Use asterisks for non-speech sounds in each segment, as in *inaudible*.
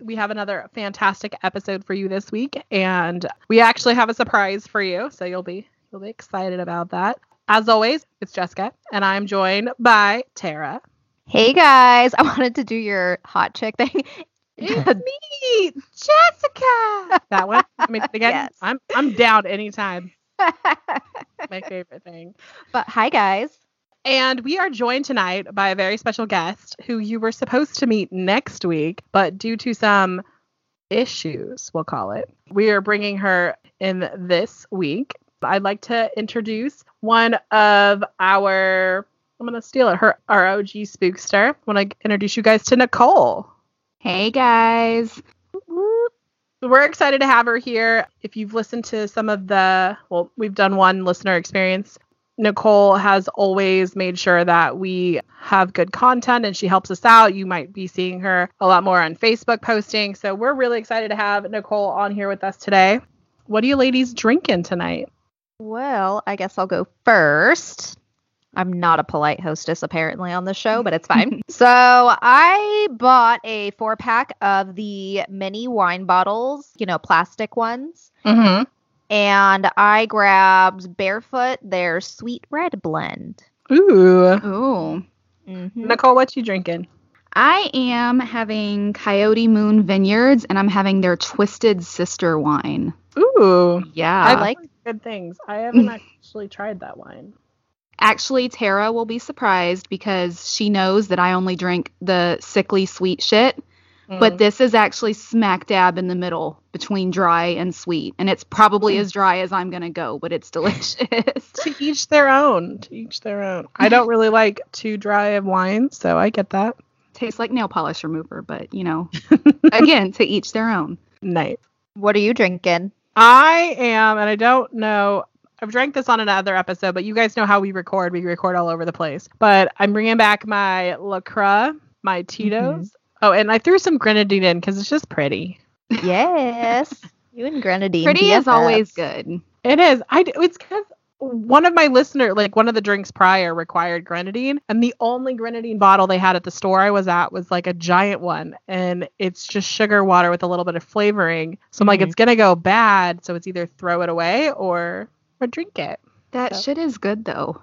We have another fantastic episode for you this week, and we actually have a surprise for you, so you'll be you'll be excited about that. As always, it's Jessica, and I'm joined by Tara. Hey guys, *laughs* I wanted to do your hot chick thing. *laughs* It's me, Jessica. That one. I mean, again, *laughs* Yes. I'm I'm down anytime. My favorite thing. but hi guys. And we are joined tonight by a very special guest who you were supposed to meet next week, but due to some issues, we'll call it, we are bringing her in this week. I'd like to introduce one of our, I'm going to steal it, her ROG OG spookster. I want to introduce you guys to Nicole. Hey guys. We're excited to have her here. If you've listened to some of the, well, we've done one listener experience. Nicole has always made sure that we have good content and she helps us out. You might be seeing her a lot more on Facebook posting. So we're really excited to have Nicole on here with us today. What are you ladies drinking tonight? Well, I guess I'll go first. I'm not a polite hostess apparently on the show, but it's fine. *laughs* so I bought a four pack of the mini wine bottles, you know, plastic ones. Mm-hmm. And I grabbed Barefoot their sweet red blend. Ooh. Ooh. Mhm. Nicole, what you drinking? I am having Coyote Moon Vineyards and I'm having their Twisted Sister wine. Ooh. Yeah. I like- like good things. I haven't *laughs* actually tried that wine. Actually, Tara will be surprised because she knows that I only drink the sickly sweet shit, Mm. but this is actually smack dab in the middle between dry and sweet. And it's probably as dry as I'm going to go, but it's *laughs* delicious. to each their own. To each their own. I don't *laughs* really like too dry of wine, so I get that. Tastes like nail polish remover, but you know, *laughs* again, to each their own. Nice. What are you drinking? I am, and I don't know. I've drank this on another episode, but you guys know how we record. We record all over the place. But I'm bringing back my La Croix, my Tito's. Oh, and I threw some grenadine in because it's just pretty. Yes. you and Grenadine. Pretty is always good. It is. I. d- It's because one of my listener, like one of the drinks prior, required grenadine, and the only grenadine bottle they had at the store I was at was like a giant one, and it's just sugar water with a little bit of flavoring. So I'm like, Mhm. it's gonna go bad. So it's either throw it away or or drink it. That So- shit is good though.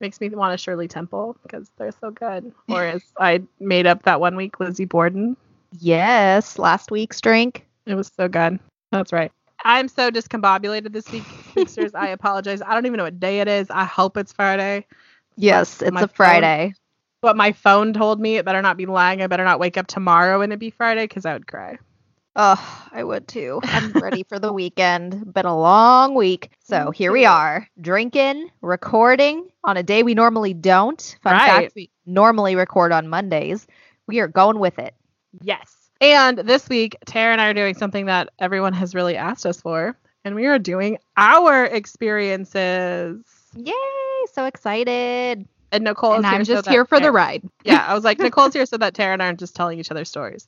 Makes me want a Shirley Temple because they're so good. Or as *laughs* I made up that one week, Lizzie Borden. Yes, last week's drink. It was so good. That's right. I'm so discombobulated this week, sisters. I apologize. I don't even know what day it is. I hope it's Friday. Yes, But it's a phone- Friday. But my phone told me it better not be lying. I better not wake up tomorrow and it be Friday because I would cry. Oh, I would too. *laughs* I'm ready for the weekend. Been a long week. So here we are, drinking, recording on a day we normally don't. Fun Right. fact, we normally record on Mondays. We are going with it. Yes. And this week, Tara and I are doing something that everyone has really asked us for. And we are doing our experiences. Yay! So excited. And Nicole and is here I'm so just that here for the ride. Yeah, I was like, *laughs* Nicole's here so that Tara and I aren't just telling each other stories.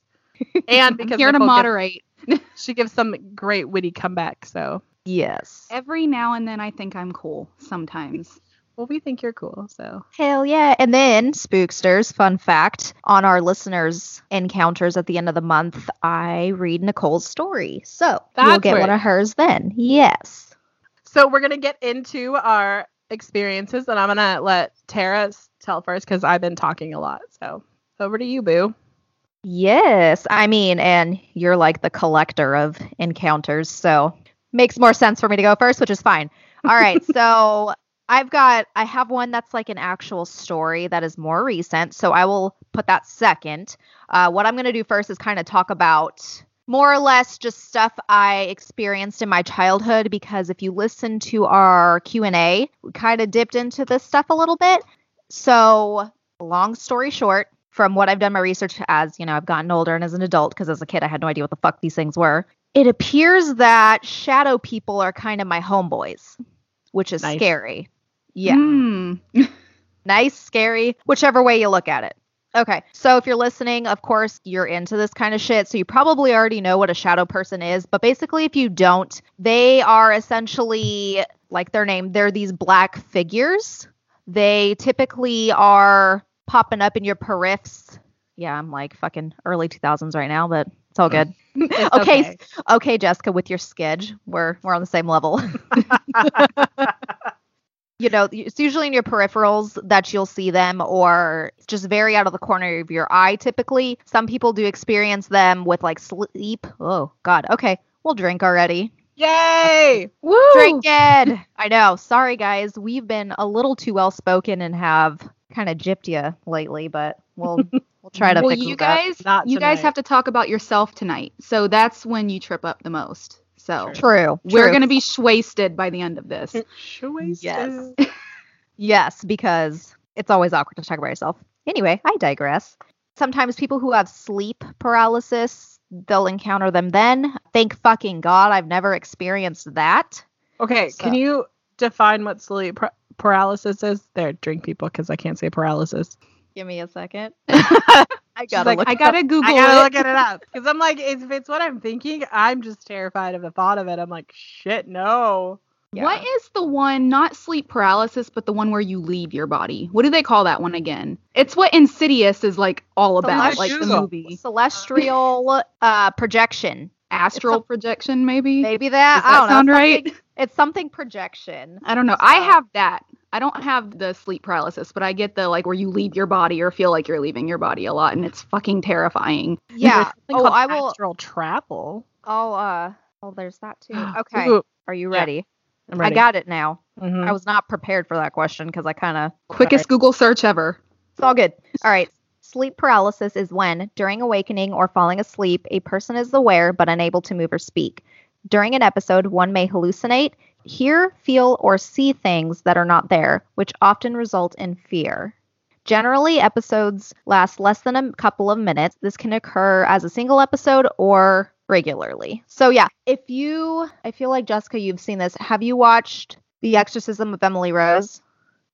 And *laughs* because I'm here to Nicole gives- moderate. *laughs* she gives some great witty comeback. So, Yes. Every now and then I think I'm cool sometimes. *laughs* well, we think you're cool. So, Hell yeah. And then, Spooksters, fun fact on our listeners' encounters at the end of the month, I read Nicole's story. So you'll That's get one of hers then. Yes. so we're gonna get into our experiences, and I'm gonna let Tara tell first because I've been talking a lot. So, over to you, Boo. Yes. I mean, and you're like the collector of encounters. So makes more sense for me to go first, which is fine. All right. *laughs* so I've got, I have one that's like an actual story that is more recent. So I will put that second. Uh, what I'm going to do first is kind of talk about more or less just stuff I experienced in my childhood because if you listen to our Q&A, we kind of dipped into this stuff a little bit. So, long story short, from what I've done my research as, you know, I've gotten older and as an adult, because as a kid I had no idea what the fuck these things were. It appears that shadow people are kind of my homeboys, which is Nice. scary. Yeah. Hmm. *laughs* nice, scary, whichever way you look at it. Okay, so if you're listening, of course, you're into this kind of shit. So you probably already know what a shadow person is. But basically, if you don't, they are essentially like their name, they're these black figures. They typically are popping up in your periffs. Yeah, I'm like fucking early 2000s right now, but it's all mm. good. *laughs* *laughs* It's okay, okay, Jessica, with your sketch, we're we're on the same level. *laughs* you know, it's usually in your peripherals that you'll see them, or just very out of the corner of your eye. Typically, some people do experience them with like sleep. Oh God, okay, we'll drink already. Yay! Woo! Drink it. I know. Sorry, guys, we've been a little too well spoken and have kind of gypped you lately, but we'll *laughs* we'll try to well, fix you that. guys, Not you guys have to talk about yourself tonight. So that's when you trip up the most. So True. we're true. gonna be wasted by the end of this. *laughs* Choices. Yes. *laughs* Yes, because it's always awkward to talk about yourself. Anyway, I digress. Sometimes people who have sleep paralysis, they'll encounter them then. Thank fucking God I've never experienced that. Okay, So- can you define what sleep par- paralysis is? There, drink people, because I can't say paralysis. Give me a second. *laughs* I gotta like, look. I gotta up. Google I gotta it. look it up *laughs* because I'm like, if it's what I'm thinking, I'm just terrified of the thought of it. I'm like, shit, no. Yeah. What is the one, not sleep paralysis, but the one where you leave your body? What do they call that one again? It's what Insidious is like all about, like the movie. Celestial uh, projection. Astral projection, maybe? Maybe that. Does I that don't know. sound It's right? It's something projection. I don't know. I have that. I don't have the sleep paralysis, but I get the like where you leave your body or feel like you're leaving your body a lot, and it's fucking terrifying. Yeah. Oh, I will. astral travel. Oh, uh. Oh, there's that too. *gasps* Okay. Ooh, Are you Yeah. ready? I'm ready. I got it now. Mhm. I was not prepared for that question because I kind of. Quickest Google search ever. It's all good. All right. Sleep paralysis is when, during awakening or falling asleep, a person is aware but unable to move or speak. During an episode, one may hallucinate, hear, feel, or see things that are not there, which often result in fear. Generally, episodes last less than a couple of minutes. This can occur as a single episode or regularly. So, yeah, if you, I feel like Jessica, you've seen this. Have you watched The Exorcism of Emily Rose?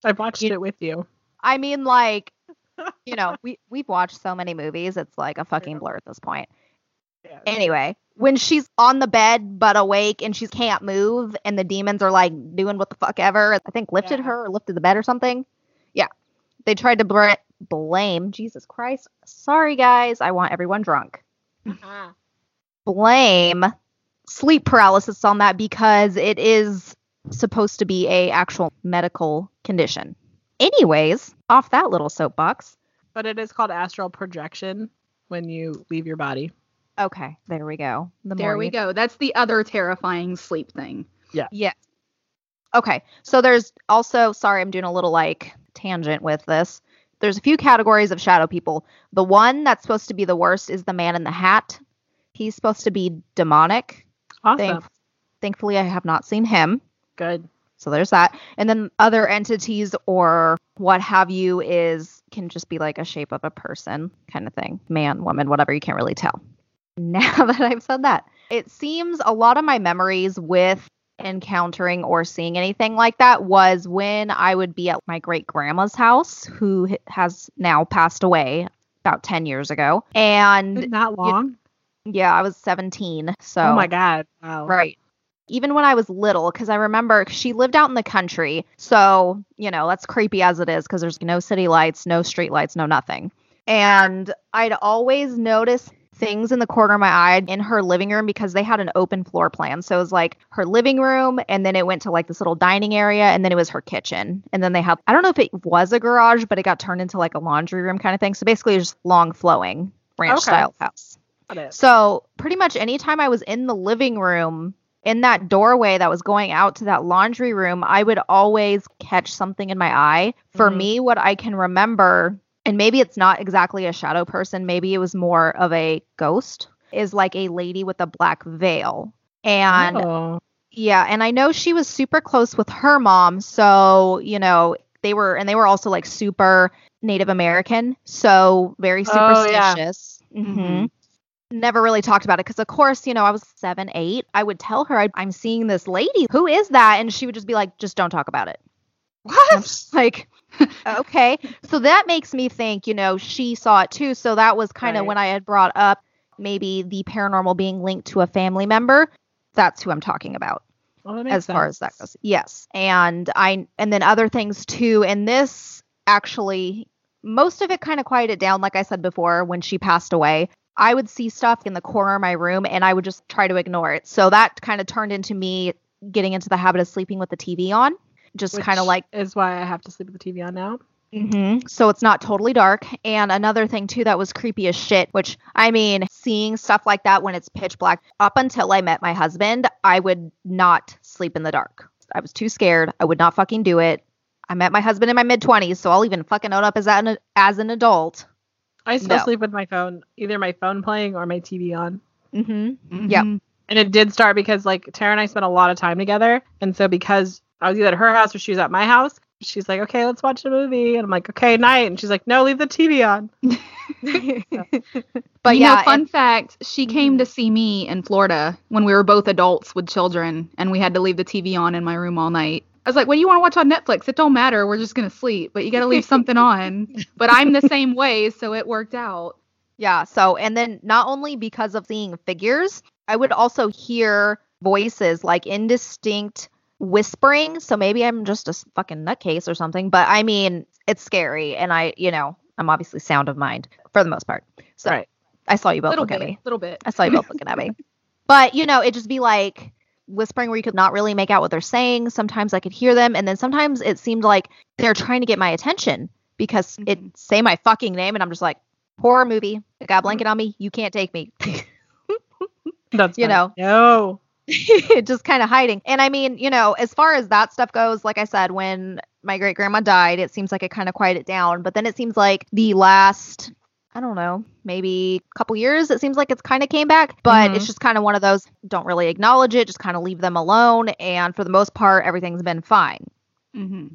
I've watched You- it with you. I mean, like, *laughs* you know, we we've watched so many movies, it's like a fucking blur at this point. Yeah. Anyway, when she's on the bed but awake and she can't move, and the demons are like doing what the fuck ever, I think lifted Yeah. her or lifted the bed or something. Yeah, they tried to br- blame Jesus Christ. Sorry, guys, I want everyone drunk. Uh-huh. Blame sleep paralysis on that because it is supposed to be a actual medical condition. Anyways, off that little soapbox. But it is called astral projection when you leave your body. Okay, there we go. The There we you- go. That's the other terrifying sleep thing. Yeah. Yes. Okay, so there's also, sorry, I'm doing a little like tangent with this. There's a few categories of shadow people. The one that's supposed to be the worst is the man in the hat. He's supposed to be demonic. Awesome. Thank- thankfully, I have not seen him. Good. So there's that. And then other entities or what have you is can just be like a shape of a person kind of thing. Man, woman, whatever, you can't really tell. *laughs* Now that I've said that, it seems a lot of my memories with encountering or seeing anything like that was when I would be at my great grandma's house, who has now passed away about 10 years ago. And Not long. yeah, I was 17. So oh my god. Wow. Right. Even when I was little, because I remember she lived out in the country. So, you know, that's creepy as it is because there's no city lights, no street lights, no nothing. And I'd always notice things in the corner of my eye in her living room because they had an open floor plan. So it was like her living room, and then it went to like this little dining area, and then it was her kitchen. And then they had, I don't know if it was a garage, but it got turned into like a laundry room kind of thing. So basically, just long flowing ranch Okay. style house. So pretty much anytime I was in the living room, in that doorway that was going out to that laundry room, I would always catch something in my eye. For Mhm. me, what I can remember, and maybe it's not exactly a shadow person, maybe it was more of a ghost, is like a lady with a black veil. And oh. yeah, and I know she was super close with her mom, so you know they were and they were also like super Native American, so very Oh, yeah. superstitious. Mhm. Mhm. Never really talked about it because, of course, you know, I was seven, eight. I would tell her I, I'm seeing this lady. Who is that? And she would just be like, just don't talk about it. What? *laughs* Like, okay. So that makes me think, you know, she saw it too. So that was kind of Right. when I had brought up maybe the paranormal being linked to a family member. That's who I'm talking about Well, as far as that goes. Yes. And I and then other things too. And this actually most of it kind of quieted down, like I said before, when she passed away. I would see stuff in the corner of my room and I would just try to ignore it. So that kind of turned into me getting into the habit of sleeping with the TV on. Just kind of like is why I have to sleep with the TV on now. hmm So it's not totally dark. And another thing too that was creepy as shit, which I mean, seeing stuff like that when it's pitch black. Up until I met my husband, I would not sleep in the dark. I was too scared. I would not fucking do it. I met my husband in my mid twenties, so I'll even fucking own up as an as an adult. I still No. sleep with my phone, either my phone playing or my TV on. Mm-hmm. Yep. Mhm. And it did start because like Tara and I spent a lot of time together, and so because I was either at her house or she was at my house, she's like, "Okay, let's watch a movie," and I'm like, "Okay, night," and she's like, "No, leave the TV on." *laughs* but you yeah, know, fun and- fact: she came mm-hmm. to see me in Florida when we were both adults with children, and we had to leave the TV on in my room all night. I was like, "What do you want to watch on Netflix? It don't matter. We're just gonna sleep, but you got to leave something *laughs* on." But I'm the same way, so it worked out. Yeah. So, and then not only because of seeing figures, I would also hear voices like indistinct whispering. So maybe I'm just a fucking nutcase or something. But I mean, it's scary. And I, you know, I'm obviously sound of mind for the most part. So Right. I saw you both little look bit, at me. little bit. I saw you both looking at me. *laughs* But, you know, it just be like whispering where you could not really make out what they're saying. Sometimes I could hear them. And then sometimes it seemed like they're trying to get my attention because it Mhm. say my fucking name and I'm just like, horror movie. I got a blanket on me. You can't take me. *laughs* That's You funny. know. no. *laughs* just kind of hiding. And I mean, you know, as far as that stuff goes, like I said, when my great grandma died, it seems like it kind of quieted down. But then it seems like the last, I don't know, maybe a couple years, it seems like it's kind of came back. But Mhm. it's just kind of one of those don't really acknowledge it, just kind of leave them alone. And for the most part, everything's been fine. hmm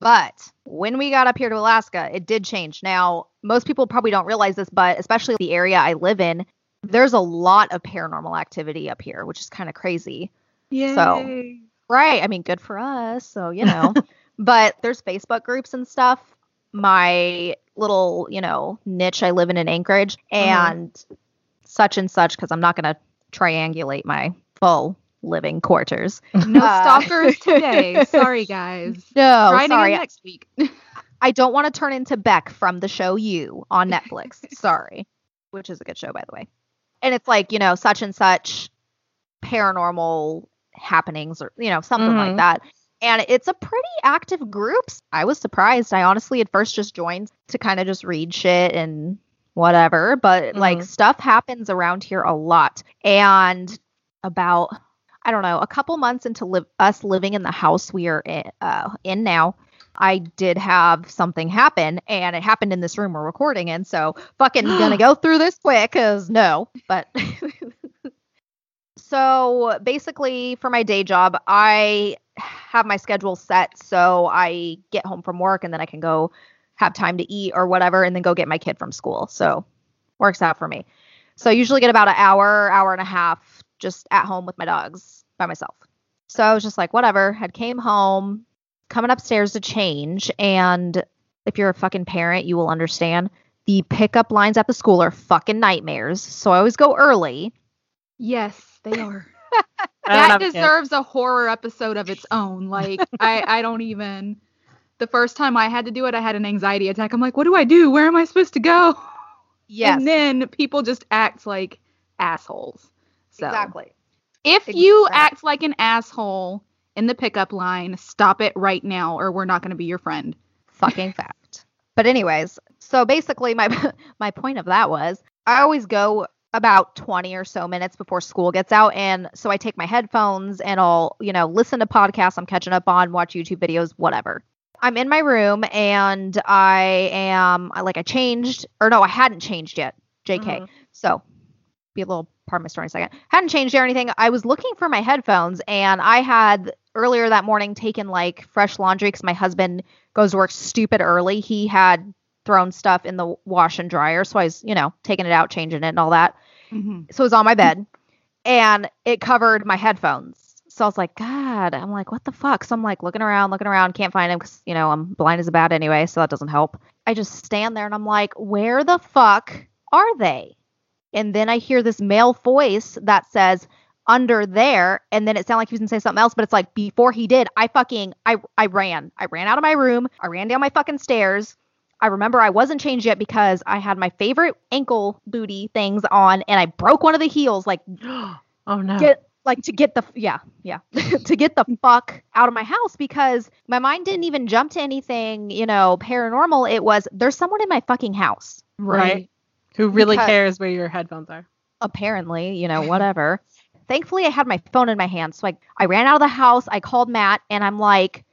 But when we got up here to Alaska, it did change. Now, most people probably don't realize this, but especially the area I live in, there's a lot of paranormal activity up here, which is kind of crazy. Yeah. So- Right. I mean, good for us. So, you *laughs* know, but there's Facebook groups and stuff. My little, you know, niche I live in in Anchorage and such and such, because I'm not going to triangulate my full living quarters. No Uh, stalkers *laughs* today. Sorry, guys. No, Try sorry. next week. *laughs* I don't want to turn into Beck from the show You on Netflix. Sorry. Which is a good show, by the way. And it's like, you know, such and such paranormal happenings or, you know, something like Mhm. that. And it's a pretty active group. I was surprised. I honestly at first just joined to kind of just read shit and whatever. But like Mhm. stuff happens around here a lot. And about, I don't know, a couple months into live, us living in the house we are in, uh, in now, I did have something happen, and it happened in this room we're recording in. So, fucking gonna go *gasps* through this quick, cause no, but. *laughs* so basically, for my day job, I have my schedule set, so I get home from work, and then I can go have time to eat or whatever, and then go get my kid from school. So, works out for me. So, I usually get about an hour, hour and a half just at home with my dogs by myself. So I was just like, whatever. Had came home, coming upstairs to change, and if you're a fucking parent, you will understand. The pickup lines at the school are fucking nightmares. So I always go early. Yes, they *laughs* are. That have kids. deserves a horror episode of its own. Like I, I don't even. The first time I had to do it, I had an anxiety attack. I'm like, what do I do? Where am I supposed to go? Yes, And then people just act like assholes. So exactly. if you act like an asshole in the pickup line, stop it right now, or we're not going to be your friend. Fucking *laughs* fact. But anyways, so basically my *laughs* my point of that was I always go about 20 or so minutes before school gets out and so I take my headphones and I'll, you know, listen to podcasts I'm catching up on, watch YouTube videos, whatever. I'm in my room and I am like I changed or no, I hadn't changed yet. JK. Mhm. So be a little part of my story in a second. Hadn't changed or anything. I was looking for my headphones and I had earlier that morning taken like fresh laundry because my husband goes to work stupid early. He had thrown stuff in the wash and dryer, so I was, you know, taking it out, changing it, and all that. Mhm. So it was on my bed, and it covered my headphones. So I was like, God, I'm like, what the fuck? So I'm like looking around, looking around, can't find him because you know I'm blind as a bat anyway, so that doesn't help. I just stand there and I'm like, where the fuck are they? And then I hear this male voice that says under there, and then it sounded like he was gonna say something else, but it's like before he did, I fucking I I ran. I ran out of my room. I ran down my fucking stairs. I remember I wasn't changed yet because I had my favorite ankle booty things on, and I broke one of the heels like *gasps* oh no. get like to get the yeah yeah *laughs* to get the fuck out of my house because my mind didn't even jump to anything you know paranormal it was there's someone in my fucking house right. Who really Because- cares where your headphones are? apparently you know whatever *laughs* thankfully i had my phone in my hand so I, I ran out of the house i called matt and i'm like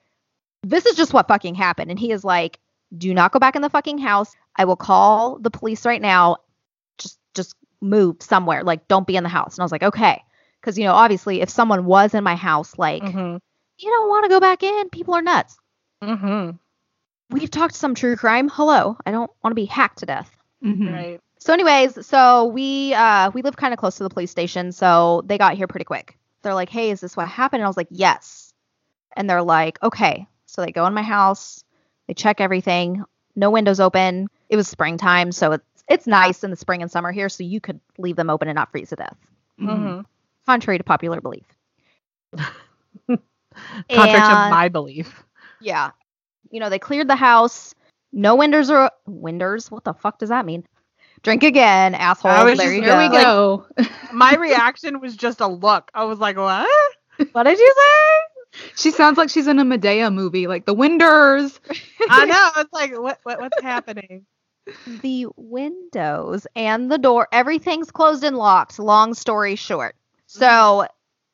this is just what fucking happened and he is like do not go back in the fucking house i will call the police right now just just move somewhere like don't be in the house and i was like okay because you know obviously if someone was in my house like Mm-hmm. you don't want to go back in. People are nuts. Mm-hmm. We've talked some true crime. Hello, I don't want to be hacked to death. Mhm. Right. So, anyways, so we uh we live kind of close to the police station, so they got here pretty quick. They're like, "Hey, is this what happened?" And I was like, "Yes." And they're like, "Okay." So they go in my house, they check everything. No windows open. It was springtime, so it's it's nice in the spring and summer here, so you could leave them open and not freeze to death, Mhm. Mm-hmm. contrary to popular belief. *laughs* Contrary to my belief. Yeah. You know, they cleared the house. No windows are windows. What the fuck does that mean? Drink again, asshole. I was there just- you There we go. go. My reaction was just a look. I was like, what? *laughs* What did you say? she sounds like she's in a Madea movie, like the Winders. I know. It's like, what, what what's happening? the windows and the door, everything's closed and locked. Long story short. So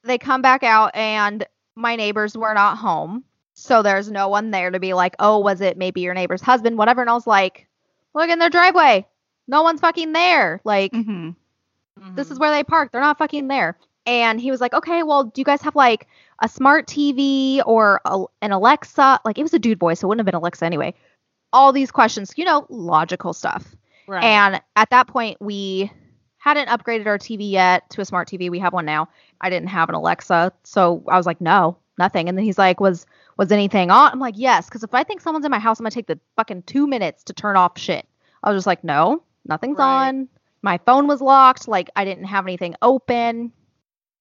they come back out, and my neighbors were not home. So there's no one there to be like, oh, was it maybe your neighbor's husband? Whatever. And I was like, look in their driveway. No one's fucking there. Like, Mhm. this is where they park. They're not fucking there. And he was like, okay, well, do you guys have like a smart TV or a, an Alexa? Like, it was a dude voice, so it wouldn't have been Alexa anyway. All these questions, you know, logical stuff. right. And at that point, we hadn't upgraded our TV yet to a smart TV. We have one now. I didn't have an Alexa, so I was like, no, nothing. And then he's like, was was anything on? I'm like, yes, because if I think someone's in my house, I'm gonna take the fucking two minutes to turn off shit. I was just like, no, nothing's Right. on. My phone was locked. Like I didn't have anything open.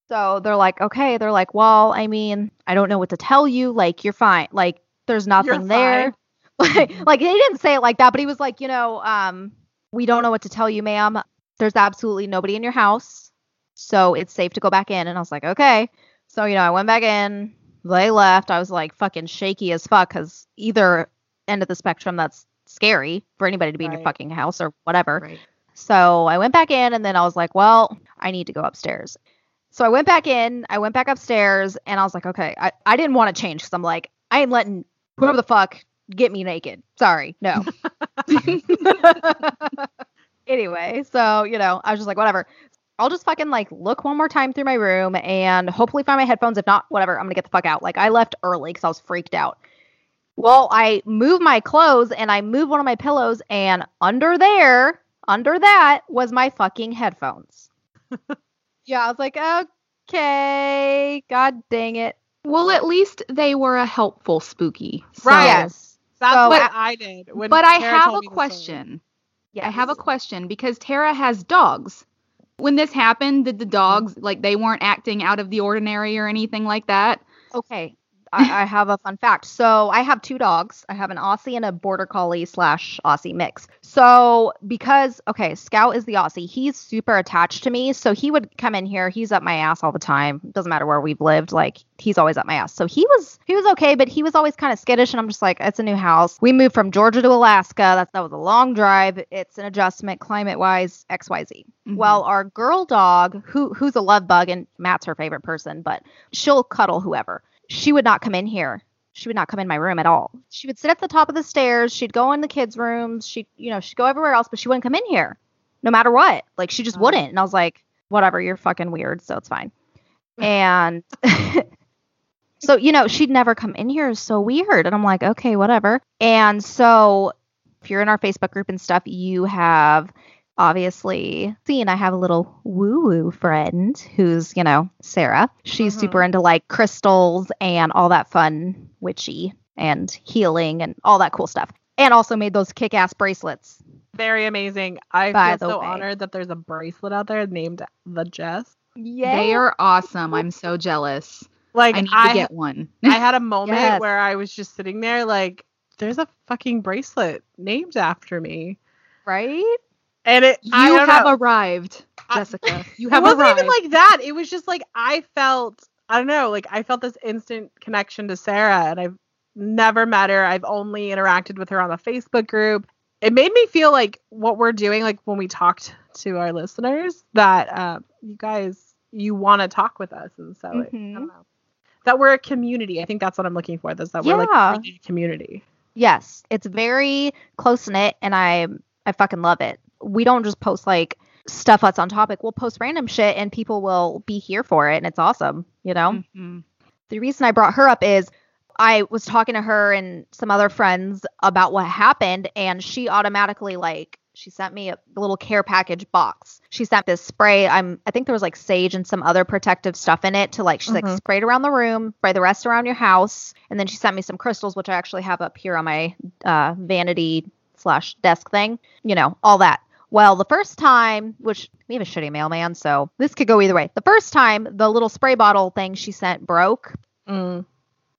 So they're like, okay. They're like, well, I mean, I don't know what to tell you. Like you're fine. Like there's nothing there. *laughs* like, like he didn't say it like that, but he was like, you know, um, we don't know what to tell you, ma'am. There's absolutely nobody in your house, so it's safe to go back in. And I was like, okay. So you know, I went back in. They left. I was like fucking shaky as fuck because either end of the spectrum, that's scary for anybody to be in your fucking house or whatever. Right. So I went back in and then I was like, well, I need to go upstairs. So I went back in, I went back upstairs and I was like, okay, I, I didn't want to change because I'm like, I ain't letting whoever the fuck get me naked. Sorry, no. *laughs* *laughs* anyway, so, you know, I was just like, whatever. I'll just fucking like look one more time through my room and hopefully find my headphones. If not, whatever, I'm gonna get the fuck out. Like I left early because I was freaked out. Well, I moved my clothes and I moved one of my pillows, and under there, under that was my fucking headphones. *laughs* yeah, I was like, okay, god dang it. Well, at least they were a helpful spooky. So- Right. Yes. That's So- what uh, I did. When But I have a me the story. question. yes. I have a question because Tara has dogs. When this happened, did the dogs like they weren't acting out of the ordinary or anything like that? Okay. I, I have a fun fact. So I have two dogs. I have an Aussie and a Border Collie slash Aussie mix. So because okay, Scout is the Aussie. He's super attached to me. So he would come in here. He's up my ass all the time. Doesn't matter where we've lived. Like he's always up my ass. So he was he was okay, but he was always kind of skittish. And I'm just like, it's a new house. We moved from Georgia to Alaska. That that was a long drive. It's an adjustment climate wise. X Y Z. Mhm. Well, our girl dog, who who's a love bug, and Matt's her favorite person, but she'll cuddle whoever. She would not come in here. She would not come in my room at all. She would sit at the top of the stairs. She'd go in the kids' rooms. She'd, you know, she'd go everywhere else, but she wouldn't come in here, no matter what. Like she just Oh. wouldn't. And I was like, whatever, you're fucking weird, so it's fine. And *laughs* so, you know, she'd never come in here. It's so weird. And I'm like, okay, whatever. And so if you're in our Facebook group and stuff, you have obviously seen I have a little woo woo friend who's, you know, Sarah. She's Mhm. super into like crystals and all that fun witchy and healing and all that cool stuff. And also made those kick ass bracelets. Very amazing. I By feel so way. honored that there's a bracelet out there named the Jess. Yeah. They are awesome. I'm so jealous. Like I need I, to get one. I had a moment Yes. where I was just sitting there like, there's a fucking bracelet named after me. right? And it You I don't have know. arrived, I- Jessica. *laughs* You it wasn't arrived. even like that. It was just like I felt I don't know, like I felt this instant connection to Sarah and I've never met her. I've only interacted with her on the Facebook group. It made me feel like what we're doing, like when we talked to our listeners, that uh, you guys you want to talk with us, and so it, I Mhm. don't know that we're a community. I think that's what I'm looking for. This that we're like a community. Yes, it's very close knit, and I I fucking love it. We don't just post like stuff that's on topic. We'll post random shit, and people will be here for it, and it's awesome. You know. Mhm. The reason I brought her up is I was talking to her and some other friends about what happened, and she automatically like she sent me a little care package box. She sent this spray. I'm I think there was like sage and some other protective stuff in it to like she's like Mhm. spray it around the room, spray the rest around your house, and then she sent me some crystals, which I actually have up here on my uh, vanity slash desk thing. You know all that. Well, the first time, which we have a shitty mailman, so this could go either way. The first time, the little spray bottle thing she sent broke. Mm.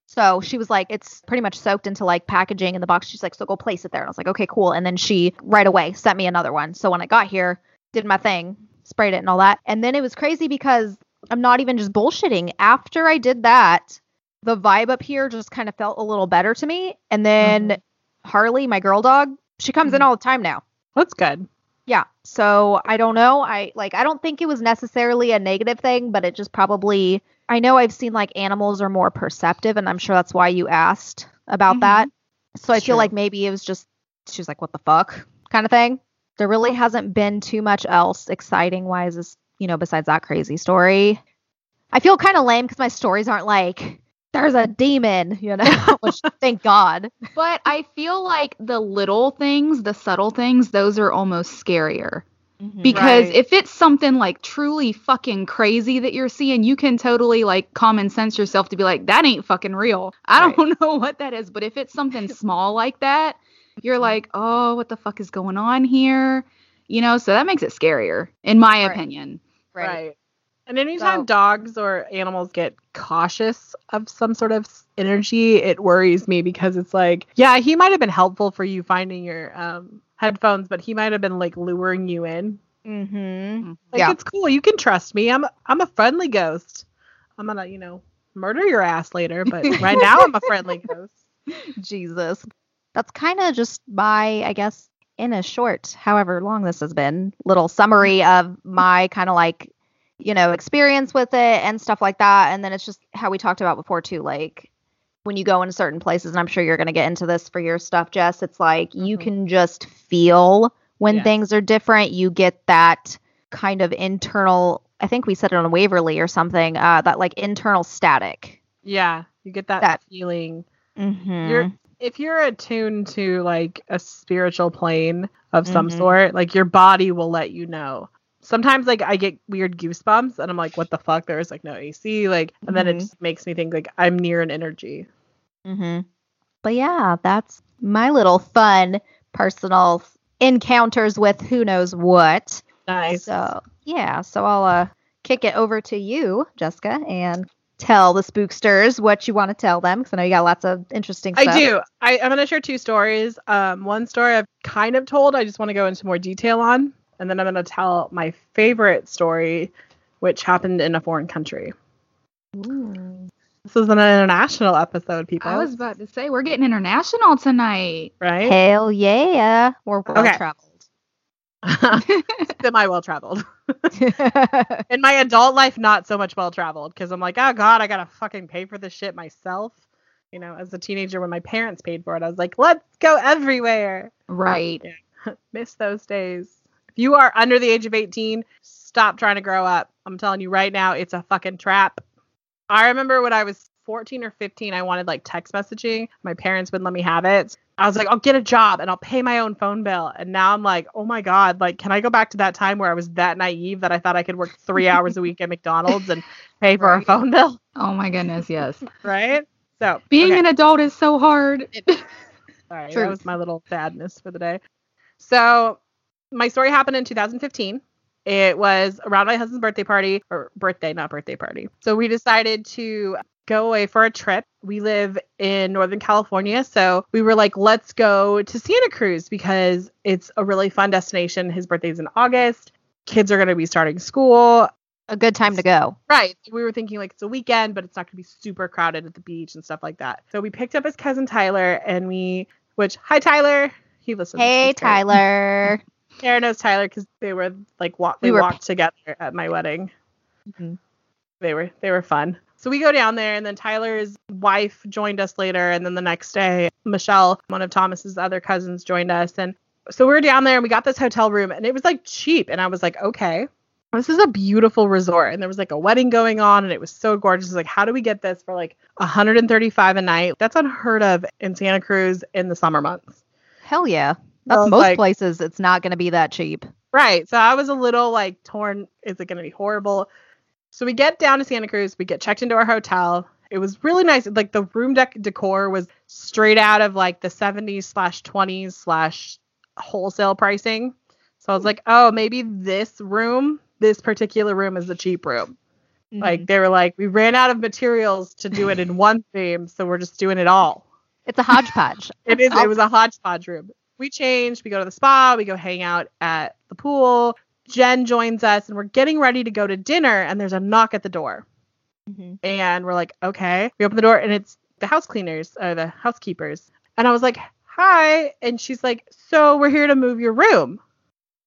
So she was like, it's pretty much soaked into like packaging in the box. She's like, so go place it there. And I was like, okay, cool. And then she right away sent me another one. So when I got here, did my thing, sprayed it and all that. And then it was crazy because I'm not even just bullshitting. After I did that, the vibe up here just kind of felt a little better to me. And then Mhm. Harley, my girl dog, she comes in Mhm. all the time now. That's good. Yeah. So I don't know. I like I don't think it was necessarily a negative thing, but it just probably I know I've seen like animals are more perceptive and I'm sure that's why you asked about Mhm. that. So I feel like maybe it was just she was like what the fuck kind of thing. There really hasn't been too much else exciting wise as, you know, besides that crazy story. I feel kind of lame cuz my stories aren't like there's a demon, you know, *laughs* which thank God. But I feel like the little things, the subtle things, those are almost scarier. Mm-hmm. Because Right. if it's something like truly fucking crazy that you're seeing, you can totally like common sense yourself to be like, that ain't fucking real. I Right. don't *laughs* know what that is. But if it's something *laughs* small like that, you're mm-hmm. like, oh, what the fuck is going on here? You know, so that makes it scarier, in my Right. opinion. Right. And anytime So- dogs or animals get cautious of some sort of energy, it worries me because it's like, yeah, he might have been helpful for you finding your um, headphones, but he might have been like luring you in. Mm-hmm. Like Yeah. it's cool, you can trust me. I'm I'm a friendly ghost. I'm gonna, you know, murder your ass later, but right now I'm a friendly *laughs* ghost. Jesus. That's kind of just my, I guess, in a short, however long this has been, little summary of my kind of like, you know, experience with it and stuff like that. And then it's just how we talked about before, too. Like when you go into certain places, and I'm sure you're going to get into this for your stuff, Jess, it's like you Mhm. can just feel when Yes. things are different. You get that kind of internal, I think we said it on Waverly or something, uh, that like internal static. Yeah, you get that, That- feeling. Mm-hmm. You're if you're attuned to like a spiritual plane of some Mhm. sort, like your body will let you know. Sometimes like I get weird goosebumps and I'm like, what the fuck? There's like no AC, like and then it Mhm. just makes me think like I'm near an energy. Mm-hmm. But yeah, that's my little fun personal encounters with who knows what. Nice. So yeah, so I'll uh, kick it over to you, Jessica, and tell the spooksters what you want to tell them because I know you got lots of interesting stuff. I do. I, I'm gonna share two stories. Um, one story I've kind of told. I just want to go into more detail on, and then I'm gonna tell my favorite story, which happened in a foreign country. Ooh. This is an international episode, people. I was about to say, we're getting international tonight. right. Hell yeah, we're well Okay. traveled. Semi well traveled. *laughs* *laughs* In my adult life, not so much well traveled because I'm like, oh god, I gotta fucking pay for this shit myself. You know, as a teenager, when my parents paid for it, I was like, let's go everywhere. Right. *laughs* Miss those days. You are under the age of 18, stop trying to grow up. I'm telling you right now, it's a fucking trap. I remember when I was 14 or 15, I wanted like text messaging. My parents wouldn't let me have it. I was like, I'll get a job and I'll pay my own phone bill. And now I'm like, oh my God, like, can I go back to that time where I was that naive that I thought I could work three *laughs* hours a week at McDonald's and pay for a phone bill? Oh my goodness, yes. *laughs* Right? So, Being okay. an adult is so hard. *laughs* Sorry, Truth. that was my little sadness for the day. So, my story happened in 2015. It was around my husband's birthday party, or birthday, not birthday party. So, we decided to go away for a trip. We live in Northern California. So, we were like, let's go to Santa Cruz because it's a really fun destination. His birthday's in August. Kids are going to be starting school. A good time to go. Right. We were thinking like it's a weekend, but it's not going to be super crowded at the beach and stuff like that. So we picked up his cousin Tyler and we, which, hi Tyler. He listens. Hey, Tyler. *laughs* Kara knows Tyler because they were like walk. They We were- walked together at my wedding. Mhm. They were they were fun. So we go down there, and then Tyler's wife joined us later, and then the next day, Michelle, one of Thomas's other cousins, joined us, and so we're down there, and we got this hotel room, and it was like cheap, and I was like, okay, this is a beautiful resort, and there was like a wedding going on, and it was so gorgeous. Was like, how do we get this for like 135 a night? That's unheard of in Santa Cruz in the summer months. Hell yeah. That's most like- places. It's not going to be that cheap. Right. So I was a little like torn. Is it going to be horrible? So we get down to Santa Cruz. We get checked into our hotel. It was really nice. Like the room deck decor was straight out of like the 70s slash 20s slash wholesale pricing. So I was like, oh, maybe this room, this particular room is the cheap room. Mm-hmm. Like they were like, we ran out of materials to do it in *laughs* one theme, so we're just doing it all. it's a hodgepodge. It is. It was a hodgepodge room. We change. We go to the spa. We go hang out at the pool. Jen joins us, and we're getting ready to go to dinner. And there's a knock at the door, Mhm. and we're like, okay. We open the door, and it's the house cleaners or the housekeepers. And I was like, hi. And she's like, so we're here to move your room.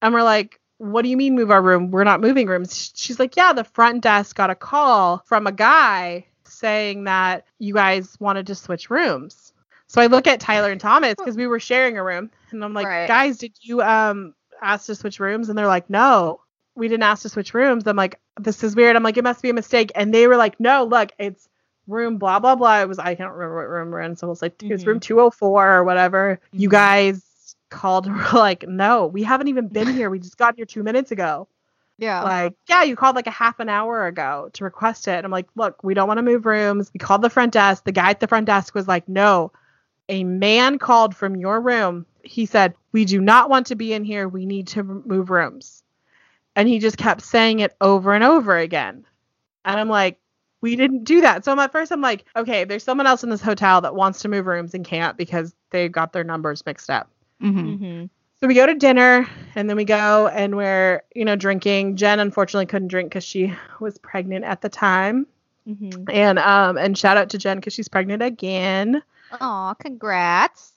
And we're like, what do you mean move our room? We're not moving rooms. She's like, yeah, the front desk got a call from a guy saying that you guys wanted to switch rooms. So I look at Tyler and Thomas because we were sharing a room, and I'm like, Right. guys, did you um ask to switch rooms? And they're like, no, we didn't ask to switch rooms. I'm like, this is weird. I'm like, it must be a mistake. And they were like, no, look, it's room blah blah blah. It was I can't remember what room we're in, so it was like it was Mhm. room 204 or whatever. You Mhm. guys called and *laughs* were like, no, we haven't even been *laughs* here. We just got here two minutes ago Yeah. like, yeah, you called like a half an hour ago to request it. And I'm like, look, we don't want to move rooms. We called the front desk. The guy at the front desk was like, no, a man called from your room. He said, we do not want to be in here. We need to move rooms. And he just kept saying it over and over again. And I'm like, we didn't do that. So at first I'm like, okay, there's someone else in this hotel that wants to move rooms and can't because they got their numbers mixed up. Mhm. hmm So we go to dinner and then we go and we're, you know, drinking. Jen unfortunately couldn't drink because she was pregnant at the time. hmm And um and shout out to Jen because she's pregnant again. Aw, congrats.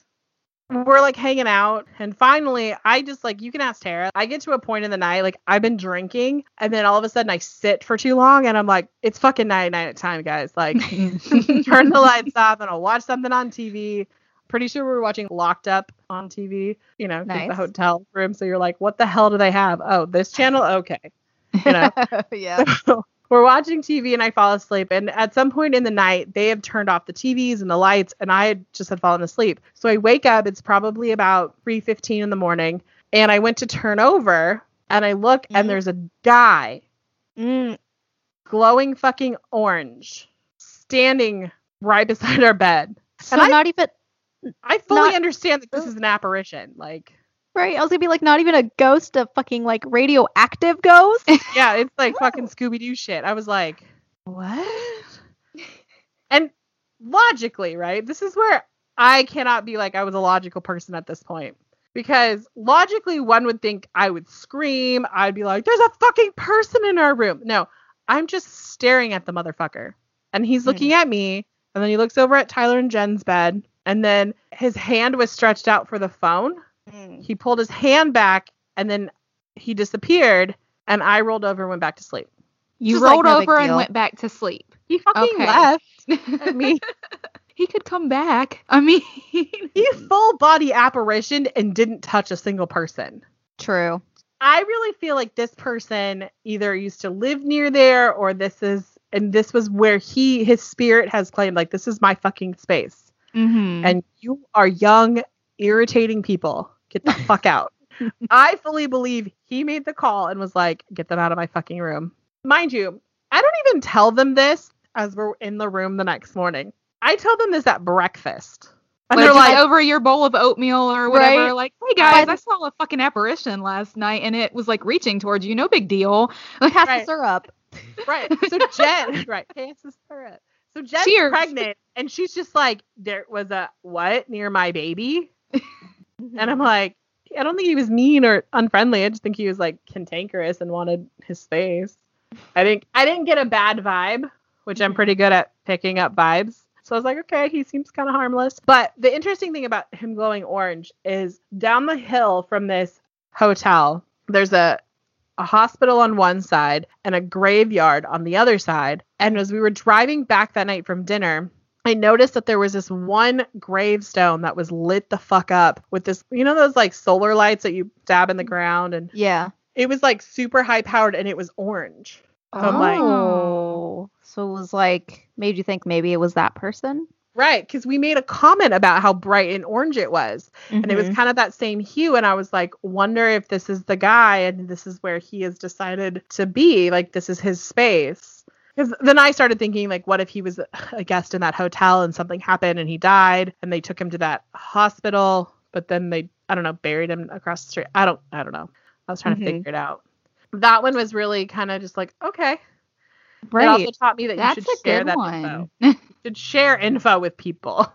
We're like hanging out and finally I just like you can ask Tara. I get to a point in the night, like I've been drinking and then all of a sudden I sit for too long and I'm like, it's fucking night night at time, guys. Like *laughs* *laughs* turn the lights off and I'll watch something on TV. Pretty sure we were watching Locked Up on TV, you know, 'cause the hotel room. So you're like, what the hell do they have? Oh, this channel? Okay. You know, *laughs* yeah. We're watching TV and I fall asleep. And at some point in the night, they have turned off the TVs and the lights, and I just had fallen asleep. So I wake up. It's probably about 3:15 in the morning, and I went to turn over, and I look, Mhm. and there's a guy Mm, glowing fucking orange standing right *laughs* beside our bed. so And I'm not even I fully Not- understand that this is an apparition. Like, right. I was gonna be like, not even a ghost, a fucking like radioactive ghost. *laughs* yeah, it's like *laughs* fucking Scooby Doo shit. I was like, what? *laughs* And logically, right? This is where I cannot be like I was a logical person at this point. Because logically, one would think I would scream. I'd be like, there's a fucking person in our room. No, I'm just staring at the motherfucker. And he's hmm. looking at me. And then he looks over at Tyler and Jen's bed. And then his hand was stretched out for the phone. He pulled his hand back and then he disappeared. And I rolled over and went back to sleep. You Just like rolled no over and went back to sleep. He fucking Okay. left. *laughs* I mean, *laughs* he could come back. I mean, *laughs* he full body apparitioned and didn't touch a single person. True. I really feel like this person either used to live near there or this is and this was where he his spirit has claimed like this is my fucking space. Mm-hmm. And you are young, irritating people. Get the fuck out. *laughs* I fully believe he made the call and was like, get them out of my fucking room. Mind you, I don't even tell them this as we're in the room the next morning. I tell them this at breakfast. And like, they're like, over your bowl of oatmeal or whatever. Right. Like, hey guys, I saw a fucking apparition last night and it was like reaching towards you. No big deal. *laughs* Like, Pass Right. the syrup. right. So Jen, *laughs* right, pass the syrup. So Jen's Cheers. pregnant and she's just like, there was a what near my baby? And Mm-hmm. I'm like, I don't think he was mean or unfriendly. I just think he was like cantankerous and wanted his space. I think I didn't get a bad vibe, which I'm pretty good at picking up vibes. So I was like, okay, he seems kind of harmless. But the interesting thing about him glowing orange is down the hill from this hotel, there's a a hospital on one side and a graveyard on the other side. And as we were driving back that night from dinner, I noticed that there was this one gravestone that was lit the fuck up with this, you know, those like solar lights that you stab in the ground, and Yeah. it was like super high powered and it was orange. So I'm like, Oh. So it was like made you think maybe it was that person? right, because we made a comment about how bright and orange it was, and it was Mhm. kind of that same hue, and I was like, wonder if this is the guy, and this is where he has decided to be, like this is his space. Because then I started thinking, like, what if he was a guest in that hotel and something happened and he died and they took him to that hospital, but then they, I don't know, buried him across the street. I don't, I don't know. I was trying Mhm. to figure it out. That one was really kind of just like, okay. It also taught me that That's you should share that one. info. *laughs* You *laughs* should share info with people.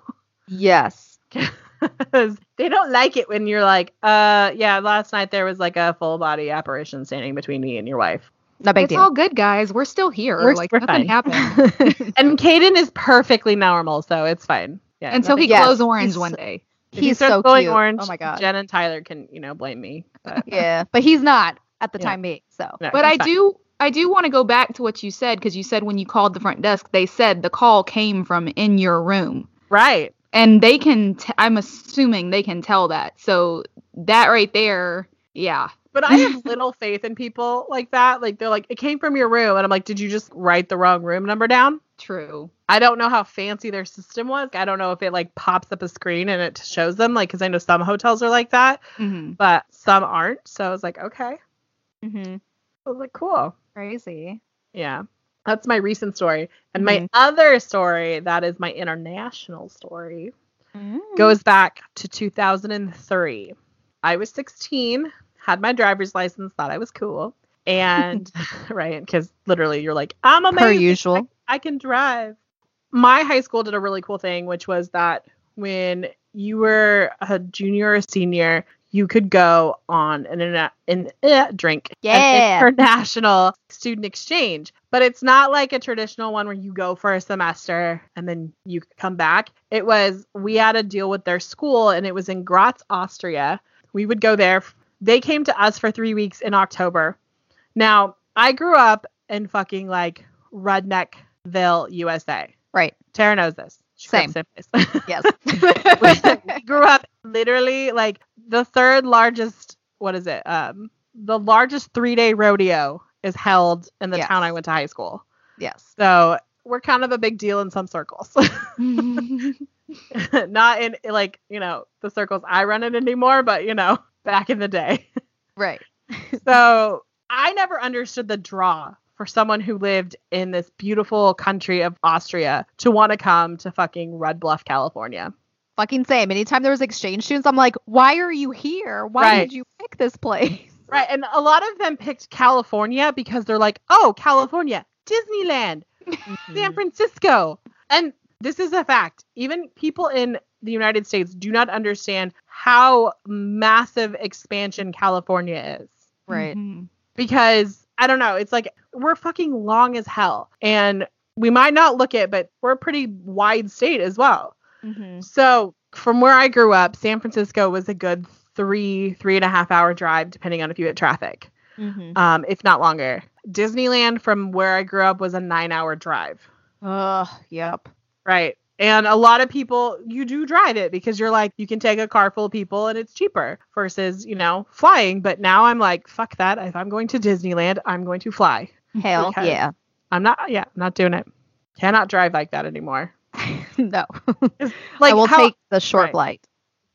Yes. *laughs* they don't like it when you're like, uh, yeah, last night there was like a full body apparition standing between me and your wife. No big it's deal. all good, guys. We're still here. We're- like we're nothing fine. happened *laughs* and Caden is perfectly normal, so it's fine. Yeah, And so he Yes, glows orange he's- one day. if he He's starts so glowing cute. orange. Oh my god. Jen and Tyler can, you know, blame me. But *laughs* yeah, but he's not at the Yeah. time being. So no, But I fine. do I do want to go back to what you said because you said when you called the front desk, they said the call came from in your room. right. And they can t- I'm assuming they can tell that. So that right there, yeah. But I have *laughs* little faith in people like that. Like they're like, it came from your room, and I'm like, did you just write the wrong room number down? True. I don't know how fancy their system was. I don't know if it like pops up a screen and it shows them, like, because I know some hotels are like that, hmm but some aren't. So I was like, okay. hmm I was like, cool. crazy. Yeah. That's my recent story. And my Mhm. other story, that is my international story, Mm. goes back to 2003. I was 16, had my driver's license, thought I was cool. And, *laughs* *laughs* right, because literally you're like, I'm amazing. per usual. I can drive. My high school did a really cool thing, which was that when you were a junior or senior, you could go on an, an, an uh, drink Yeah. an international student exchange. But it's not like a traditional one where you go for a semester and then you come back. It was we had a deal with their school and it was in Graz, Austria. We would go there. They came to us for three weeks in October. Now, I grew up in fucking like Redneckville, USA. Right. Tara knows this. She Same. *laughs* Yes. we *laughs* grew up literally like the third largest what is it um the largest three day rodeo is held in the Yes. town i went to high school yes. so we're kind of a big deal in some circles *laughs* not in like you know the circles i run in anymore but you know back in the day Right. *laughs* so i never understood the draw for someone who lived in this beautiful country of austria to want to come to fucking red bluff california Fucking same. Anytime there was exchange students, I'm like, why are you here? Why Right. did you pick this place? *laughs* Right, and a lot of them picked California because they're like, "Oh, California, Disneyland. *laughs* San Francisco." And this is a fact. Even people in the United States do not understand how massive expansion California is. Right. Mhm. Because I don't know, it's like we're fucking long as hell. And we might not look it, but we're a pretty wide state as well. Mm-hmm. So from where I grew up, San Francisco was a good three, three and a half hour drive, depending on if you hit traffic. Mm-hmm. um, if not longer. Disneyland from where I grew up was a nine hour drive. Ugh. Yep. Right. And a lot of people, you do drive it because you're like, you can take a car full of people and it's cheaper versus, you know, flying. But now I'm like, fuck that. If I'm going to Disneyland, I'm going to fly. Hell yeah. I'm not. Yeah, not doing it. Cannot drive like that anymore. *laughs* no. Like I will how, take the short right. flight.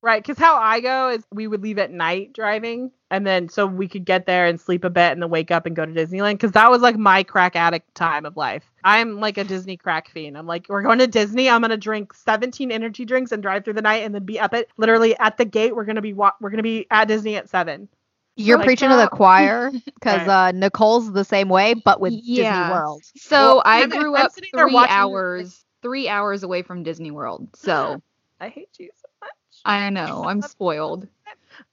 Right because how I go is we would leave at night driving, and then so we could get there and sleep a bit, and then wake up and go to Disneyland because that was like my crack addict time of life. I'm like a Disney crack fiend. I'm like, we're going to Disney. I'm gonna drink 17 energy drinks and drive through the night, and then be up at literally at the gate. We're gonna be wa- we're gonna be at Disney at seven. You're Like preaching to the choir *laughs* *laughs* because Right. uh, Nicole's the same way, but with Yeah. Disney World. So Well, I grew I'm up three hours, three hours away from Disney World. So *gasps* I hate you so much. I know I'm *laughs* spoiled.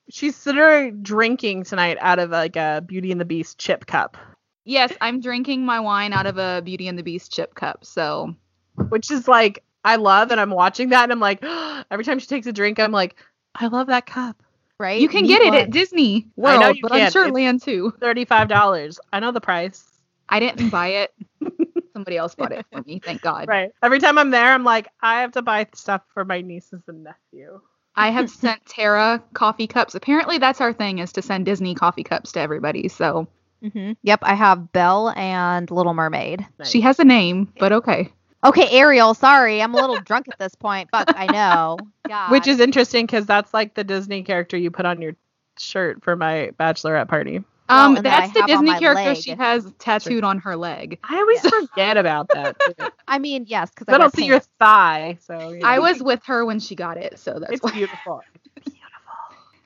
She's sitting drinking tonight out of like a Beauty and the Beast chip cup, Yes, I'm drinking my wine out of a Beauty and the Beast chip cup. So which is like I love, and I'm watching that, and I'm like, *gasps* every time she takes a drink, I'm like, I love that cup. Right? you can Need get it at Disney I know World, but I'm sure It's- Land too. Thirty-five dollars. I know the price. I didn't buy it. *laughs* Somebody else bought it for me. Thank God. Right. Every time I'm there, I'm like, I have to buy stuff for my nieces and nephew. I have sent Tara coffee cups. Apparently, that's our thing is to send Disney coffee cups to everybody. So Mhm. Yep, I have Belle and Little Mermaid. she has a name, but okay. Okay, Ariel, sorry. I'm a little *laughs* drunk at this point. Fuck, I know. God. *laughs* Which is interesting because that's like the Disney character you put on your shirt for my bachelorette party. Well, Um, and that that's the Disney character leg. she has tattooed on her leg. I always Yeah. forget about that. *laughs* I mean, yes, because I don't see your thigh, so you I was with her when she got it, so that's It's why. beautiful. *laughs*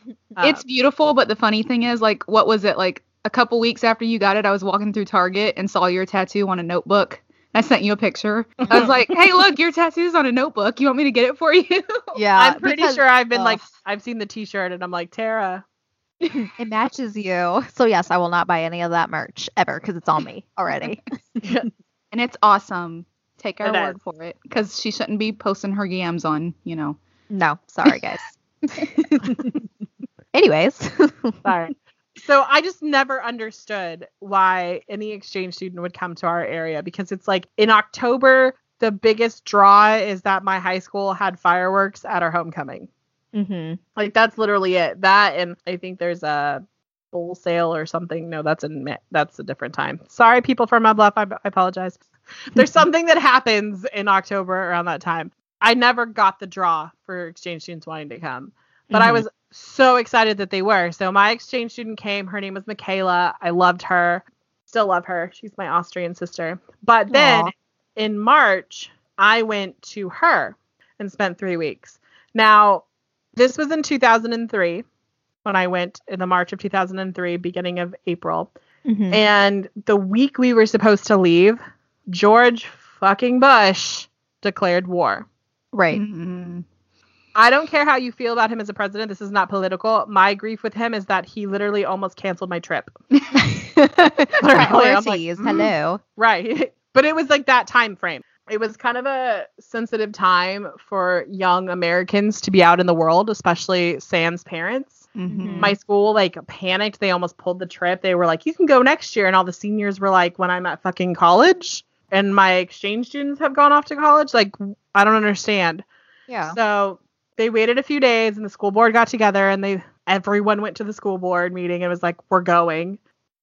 Beautiful. it's Um, beautiful, but the funny thing is, like, what was it like? A couple weeks after you got it, I was walking through Target and saw your tattoo on a notebook. I sent you a picture. I was like, "Hey, look, your tattoo's on a notebook. You want me to get it for you?" Yeah, I'm pretty because sure I've been like. I've seen the T-shirt, and I'm like, Tara. *laughs* it matches you. So yes, I will not buy any of that merch ever because it's on me already. *laughs* and it's awesome. Take our It word is. for it, because she shouldn't be posting her yams on, you know. no, sorry guys. *laughs* Anyways, Sorry. So I just never understood why any exchange student would come to our area because it's like in October the biggest draw is that my high school had fireworks at our homecoming. Hmm Like that's literally it. That and I think there's a bull sale or something. No, that's in Ma- that's a different time. Sorry, people from Mud Bluff. I, I apologize. *laughs* There's *laughs* something that happens in October around that time. I never got the draw for exchange students wanting to come, but I Mhm. was so excited that they were. So my exchange student came. Her name was Michaela. I loved her. Still love her. She's my Austrian sister. But then Aw. in March, I went to her and spent three weeks. Now, this was in 2003 when I went in the March of 2003, beginning of April. Mhm. And the week we were supposed to leave, George fucking Bush declared war. right. Mhm. I don't care how you feel about him as a president. This is not political. My grief with him is that he literally almost canceled my trip. *laughs* *laughs* I'm like, mm. Hello. Right. *laughs* But it was like that time frame. It was kind of a sensitive time for young Americans to be out in the world, especially Sam's parents. Mhm. My school like panicked. They almost pulled the trip. They were like, "You can go next year." And all the seniors were like, "When I'm at fucking college and my exchange students have gone off to college, like I don't understand." Yeah. So they waited a few days, and the school board got together, and they everyone went to the school board meeting and was like, "We're going."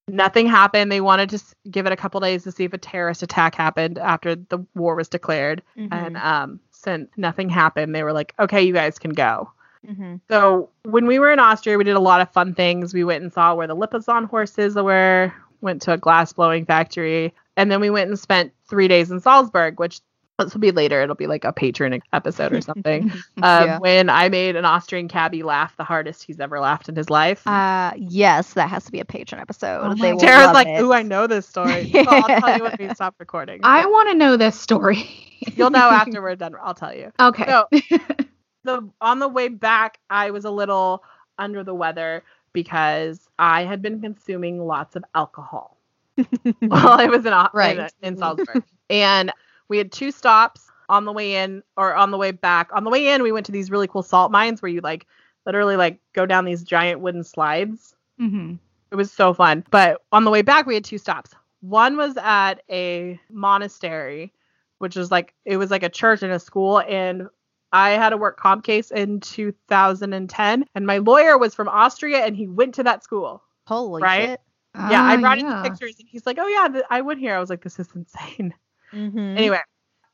Nothing happened. They wanted to give it a couple days to see if a terrorist attack happened after the war was declared, Mhm. and um, since nothing happened, they were like, "Okay, you guys can go." Mhm. So when we were in Austria, we did a lot of fun things. We went and saw where the Lipizzan horses were, went to a glass blowing factory, and then we went and spent three days in Salzburg, which this will be later. It'll be like a patron episode or something. *laughs* um, Yeah. When I made an Austrian cabbie laugh the hardest he's ever laughed in his life. Uh, yes, that has to be a patron episode. Oh they will Tara's like, it. "Ooh, I know this *laughs* story." So I'll tell you when we stop recording. I want to know this story. You'll know *laughs* after we're done. I'll tell you. okay. So the on the way back, I was a little under the weather because I had been consuming lots of alcohol while I was in Au- Right. in, in Salzburg, and we had two stops on the way in or on the way back. On the way in, we went to these really cool salt mines where you like literally like go down these giant wooden slides. hmm It was so fun. But on the way back, we had two stops. One was at a monastery, which was like it was like a church and a school. And I had a work comp case in 2010, and my lawyer was from Austria, and he went to that school. Holy right? shit. yeah, I Ah, brought yeah. in pictures, and he's like, "Oh yeah, th- I went here." I was like, "This is insane." Mhm. Anyway,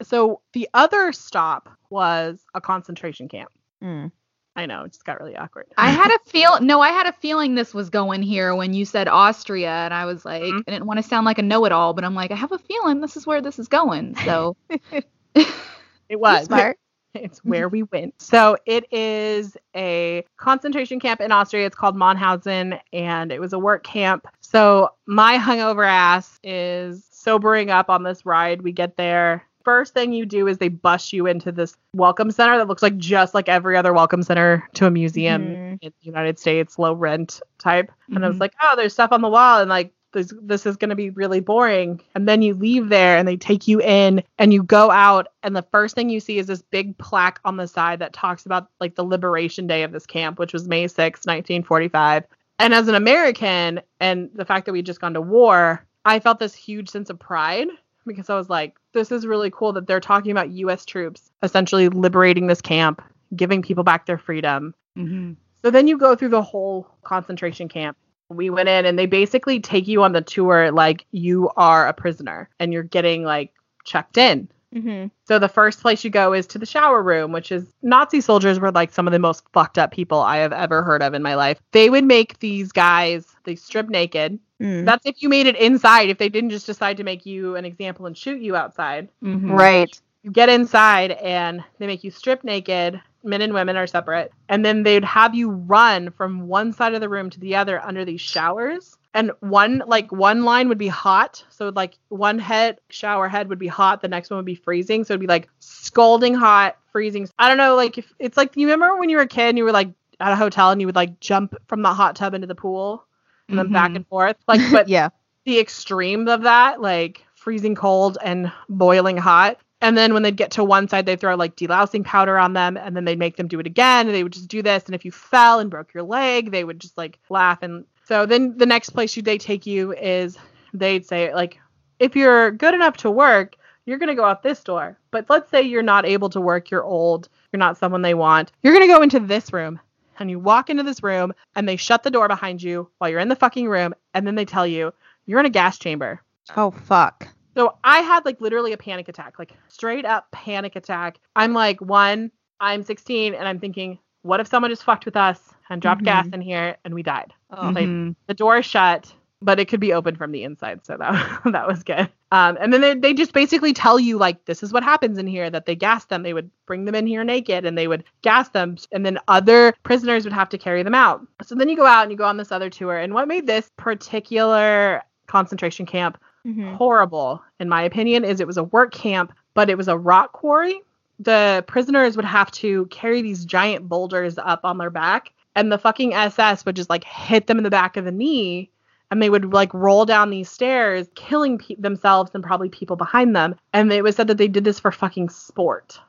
so the other stop was a concentration camp. Mm. I know, it just got really awkward. I *laughs* had a feel no, I had a feeling this was going here when you said Austria, and I was like, Mhm. I didn't want to sound like a know-it-all, but I'm like, I have a feeling this is where this is going. So *laughs* *laughs* it was Smart. It's where we went. So it is a concentration camp in Austria. It's called Mauthausen, and it was a work camp. So my hungover ass is sobering up on this ride. We get there. First thing you do is they bus you into this welcome center that looks like just like every other welcome center to a museum Mhm. in the United States, low rent type. And I was Mhm. like, oh, there's stuff on the wall, and like this this is going to be really boring. And then you leave there, and they take you in, and you go out, and the first thing you see is this big plaque on the side that talks about like the liberation day of this camp, which was May 6, 1945. And as an American, and the fact that we'd just gone to war, I felt this huge sense of pride because I was like, this is really cool that they're talking about U.S. troops essentially liberating this camp, giving people back their freedom. Mhm. So then you go through the whole concentration camp. We went in and they basically take you on the tour like you are a prisoner and you're getting like checked in. Mhm. So the first place you go is to the shower room, which is Nazi soldiers were like some of the most fucked up people I have ever heard of in my life. They would make these guys they strip naked. Mm. That's if you made it inside. If they didn't just decide to make you an example and shoot you outside Mhm. Right. you get inside and they make you strip naked men and women are separate and then they'd have you run from one side of the room to the other under these showers and one like one line would be hot so like one head shower head would be hot the next one would be freezing so it'd be like scalding hot freezing i don't know like if it's like you remember when you were a kid and you were like at a hotel and you would like jump from the hot tub into the pool and then back Mhm. and forth like but *laughs* yeah. the extreme of that, like freezing cold and boiling hot. And then when they'd get to one side, they'd throw like delousing powder on them, and then they'd make them do it again, and they would just do this. And if you fell and broke your leg, they would just like laugh. And so then the next place you they take you is they'd say like, if you're good enough to work, you're gonna go out this door. But let's say you're not able to work, you're old, you're not someone they want, you're gonna go into this room. And you walk into this room, and they shut the door behind you while you're in the fucking room, and then they tell you you're in a gas chamber. Oh fuck. So I had like literally a panic attack, like straight up panic attack. I'm like, one, I'm 16 and I'm thinking, what if someone just fucked with us and dropped Mhm. gas in here and we died? Oh. Like, Mhm. The door shut, but it could be open from the inside, so that *laughs* that was good. Um, and then they they just basically tell you like this is what happens in here that they gas them. They would bring them in here naked and they would gas them, and then other prisoners would have to carry them out. So then you go out and you go on this other tour. And what made this particular concentration camp Mhm. horrible, in my opinion, is it was a work camp, but it was a rock quarry. The prisoners would have to carry these giant boulders up on their back, and the fucking SS would just like hit them in the back of the knee, and they would like roll down these stairs, killing pe- themselves and probably people behind them. And it was said that they did this for fucking sport.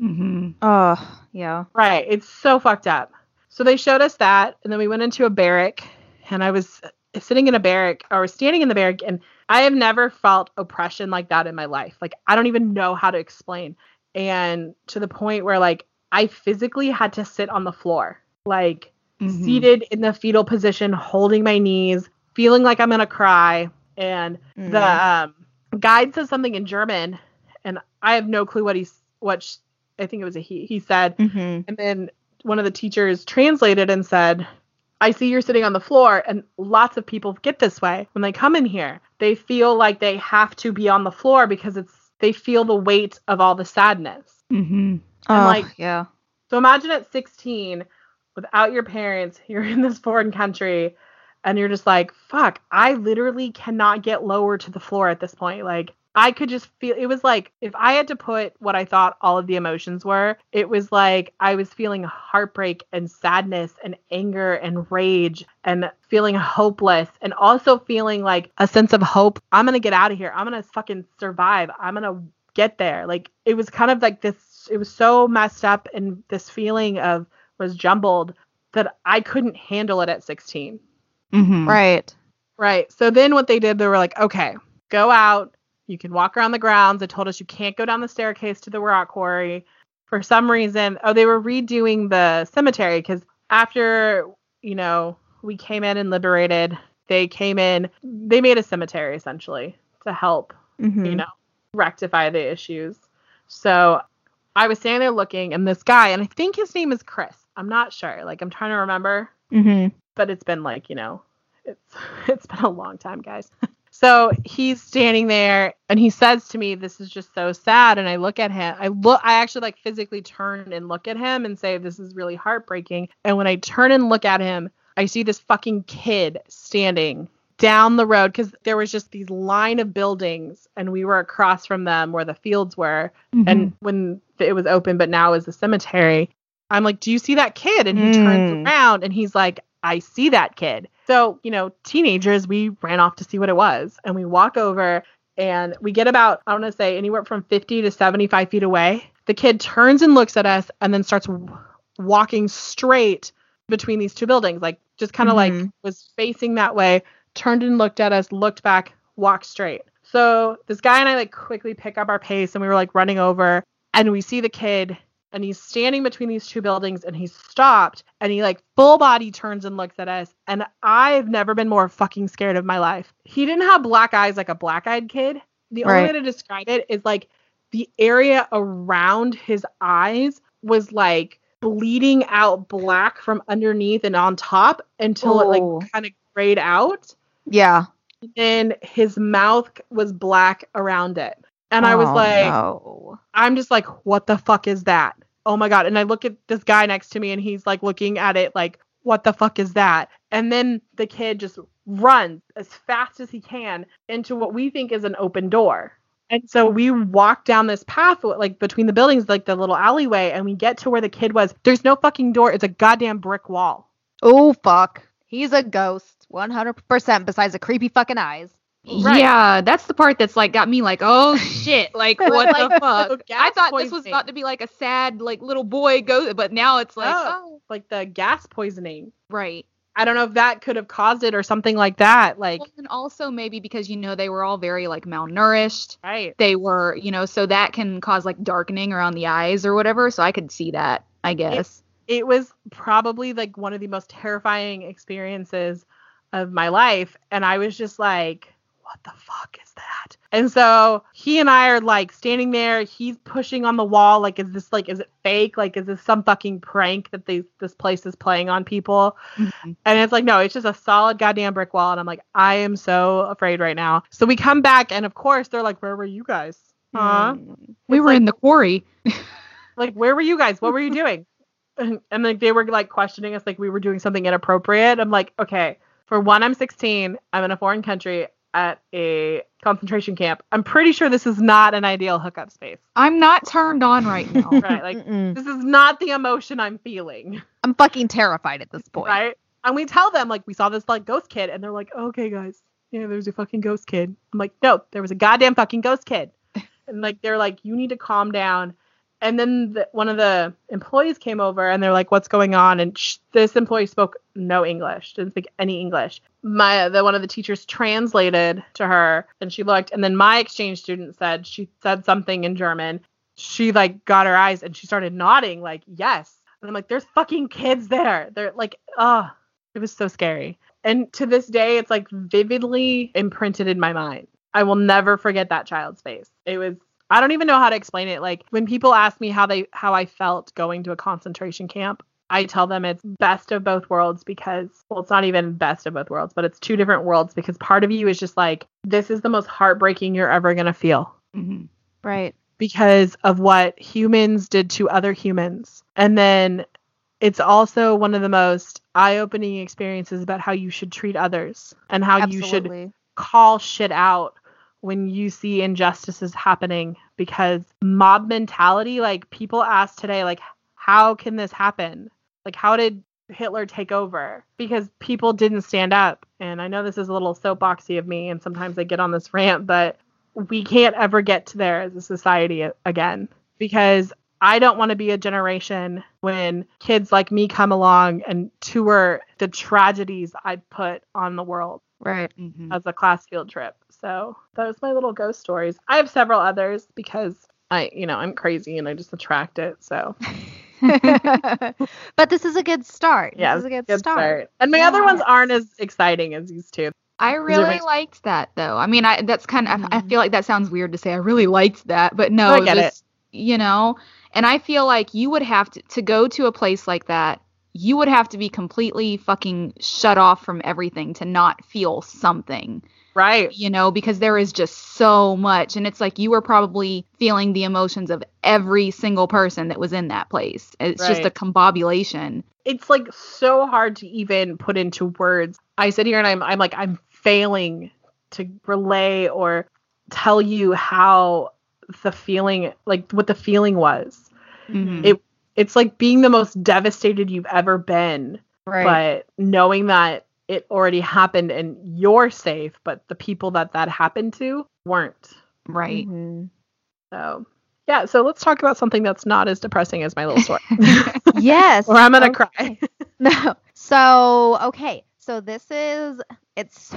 Mm-hmm. Oh, yeah. Right. It's so fucked up. So they showed us that, and then we went into a barrack, and I was sitting in a barrack or standing in the barrack, and I have never felt oppression like that in my life. Like I don't even know how to explain. And to the point where like I physically had to sit on the floor, like Mhm. seated in the fetal position, holding my knees, feeling like I'm gonna cry. And Mm. the um, guide says something in German, and I have no clue what he's what sh- I think it was a he. He said, Mhm. and then one of the teachers translated and said, I see you're sitting on the floor, and lots of people get this way when they come in here. They feel like they have to be on the floor because it's they feel the weight of all the sadness. Mhm. I'm Oh, like- yeah. So imagine at 16, without your parents, *laughs* you're in this foreign country, and you're just like, fuck, I literally cannot get lower to the floor at this point. Like, I could just feel it was like if I had to put what I thought all of the emotions were, it was like I was feeling heartbreak and sadness and anger and rage and feeling hopeless and also feeling like a sense of hope. I'm going to get out of here. I'm going to fucking survive. I'm going to get there. Like it was kind of like this it was so messed up and this feeling of was jumbled that I couldn't handle it at 16. Mhm. Right. Right. So then what they did, they were like, okay, go out. You can walk around the grounds. They told us you can't go down the staircase to the rock quarry. For some reason, oh, they were redoing the cemetery because after, you know, we came in and liberated, they came in, they made a cemetery essentially to help, Mhm. you know, rectify the issues. So I was standing there looking, and this guy, and I think his name is Chris. I'm not sure. Like I'm trying to remember, Mhm. but it's been like you know, it's *laughs* it's been a long time, guys. *laughs* So he's standing there and he says to me, This is just so sad. And I look at him. I look I actually like physically turn and look at him and say, This is really heartbreaking. And when I turn and look at him, I see this fucking kid standing down the road because there was just these line of buildings and we were across from them where the fields were. And when it was open, but now is the cemetery, I'm like, Do you see that kid? And he turns Mm. around and he's like, I see that kid. So, you know, teenagers, we ran off to see what it was. And we walk over and we get about, I want to say, anywhere from 50 to 75 feet away. The kid turns and looks at us and then starts w- walking straight between these two buildings, like just kind of like Mhm. was facing that way, turned and looked at us, looked back, walked straight. So this guy and I like quickly pick up our pace and we were like running over and we see the kid and he's standing between these two buildings and he's stopped and he like full body turns and looks at us and I've never been more fucking scared of my life. He didn't have black eyes like a black-eyed kid. The only way to describe it is like the area around his eyes was like bleeding out black from underneath and on top until it like kind of grayed out. Yeah. And his mouth was black around it. And I was Oh, like, no. I'm just like, what the fuck is that? Oh my god. And I look at this guy next to me and he's like looking at it like, what the fuck is that? And then the kid just runs as fast as he can into what we think is an open door. And so we walk down this path like between the buildings, like the little alleyway, and we get to where the kid was. There's no fucking door. It's a goddamn brick wall. Oh fuck. He's a ghost. 100% besides the creepy fucking eyes. Right. Yeah, that's the part that's like got me like, oh *laughs* shit, like what the *laughs* fuck? Oh, gas I thought this was poisoning. about to be like a sad like little boy go, but now it's like, Oh. oh, Like the gas poisoning. right. I don't know if that could have caused it or something like that. Like, and also maybe because you know they were all very like malnourished. right. They were, you know, so that can cause like darkening around the eyes or whatever. So I could see that, I guess. it was probably like one of the most terrifying experiences of my life and i was just like what the fuck is that? And so he and i are like standing there. He's pushing on the wall like is this like is it fake? Like is this some fucking prank that they this place is playing on people? Mhm. and it's like no it's just a solid goddamn brick wall and i'm like i am so afraid right now. So we come back and of course they're like where were you guys? Huh? Mm. We were like- in the quarry. *laughs* like where were you guys? What were you doing? And, *laughs* and like they were like questioning us like we were doing something inappropriate. I'm like okay for one i'm 16 i'm in a foreign country at a concentration camp. I'm pretty sure this is not an ideal hookup space. I'm not turned on right now. *laughs* Right, like- Mm-mm. this is not the emotion i'm feeling. I'm fucking terrified at this point. right? And we tell them like we saw this like ghost kid and they're like okay guys. Yeah there's a fucking ghost kid. I'm like no there was a goddamn fucking ghost kid. *laughs* And like they're like you need to calm down and then the, one of the employees came over and they're like what's going on? And sh- this employee spoke no english didn't speak any english. My the one of the teachers translated to her and she looked and then my exchange student said she said something in german. She like got her eyes and she started nodding like yes. And i'm like there's fucking kids there. They're like oh it was so scary. And to this day it's like vividly imprinted in my mind. I will never forget that child's face. It was i don't even know how to explain it like when people ask me how they how i felt going to a concentration camp I tell them it's best of both worlds because, well, it's not even best of both worlds, but it's two different worlds because part of you is just like, this is the most heartbreaking you're ever going to feel Mhm. Right. because of what humans did to other humans. And then it's also one of the most eye opening experiences about how you should treat others and how you should call shit out when you see injustices happening because mob mentality, like people ask today, like, how can this happen? Like, how did Hitler take over? Because people didn't stand up. And I know this is a little soapboxy of me, and sometimes I get on this rant, but we can't ever get to there as a society again because I don't want to be a generation when kids like me come along and tour the tragedies I put on the world Right. Mhm. as a class field trip. So those was my little ghost stories. I have several others because I, you know, I'm crazy and I just attract it. So *laughs* but this is a good start. Yeah, this is a good, Good start. start. And my other ones aren't as exciting as these two. I really makes- liked that though. I mean, I that's kind of I, I Mhm. feel like that sounds weird to say. I really liked that, but no, I it get was, you know. And I feel like you would have to to go to a place like that. You would have to be completely fucking shut off from everything to not feel something, Right. you know, because there is just so much. And it's like you were probably feeling the emotions of every single person that was in that place. It's just a combobulation. It's like so hard to even put into words. I sit here and I'm I'm like I'm failing to relay or tell you how the feeling like what the feeling was. Mhm. It it's like being the most devastated you've ever been Right. but knowing that it already happened and you're safe but the people that that happened to weren't right. Mhm. so yeah so let's talk about something that's not as depressing as my little story *laughs* *laughs* Yes. or i'm gonna okay. cry *laughs* No. So, okay. So this is it's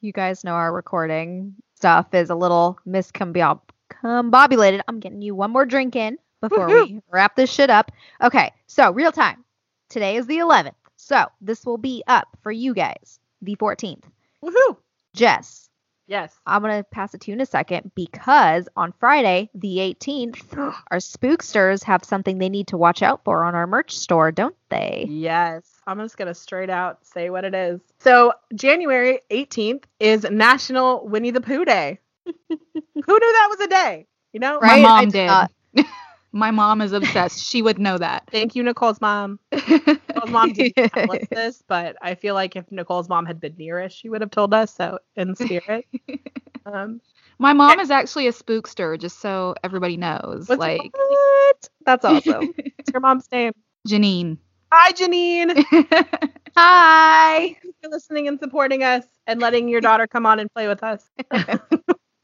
you guys know our recording stuff is a little miscombobulated. I'm getting you one more drink in before we wrap this shit up. Okay. So, real time. Today is the 11th. So, this will be up for you guys the 14th. Woohoo! Jess, yes I'm going to pass it to you in a second because on Friday, the 18th, *gasps* our spooksters have something they need to watch out for on our merch store, don't they? yes i'm just gonna straight out say what it is so january 18th is national winnie the pooh day *laughs* who knew that was a day you know Right? My I mom did did. *laughs* My mom is obsessed. She would know that. thank you nicole's mom Nicole's mom didn't *laughs* tell us this, but I feel like if Nicole's mom had been near us, she would have told us. So in spirit, *laughs* um, My mom is actually a spookster, just so everybody knows. what's- like *laughs* what? That's awesome. What's your mom's name? Janine. Hi, Janine. Hi. Thanks for listening and supporting us and letting your daughter come on and play with us.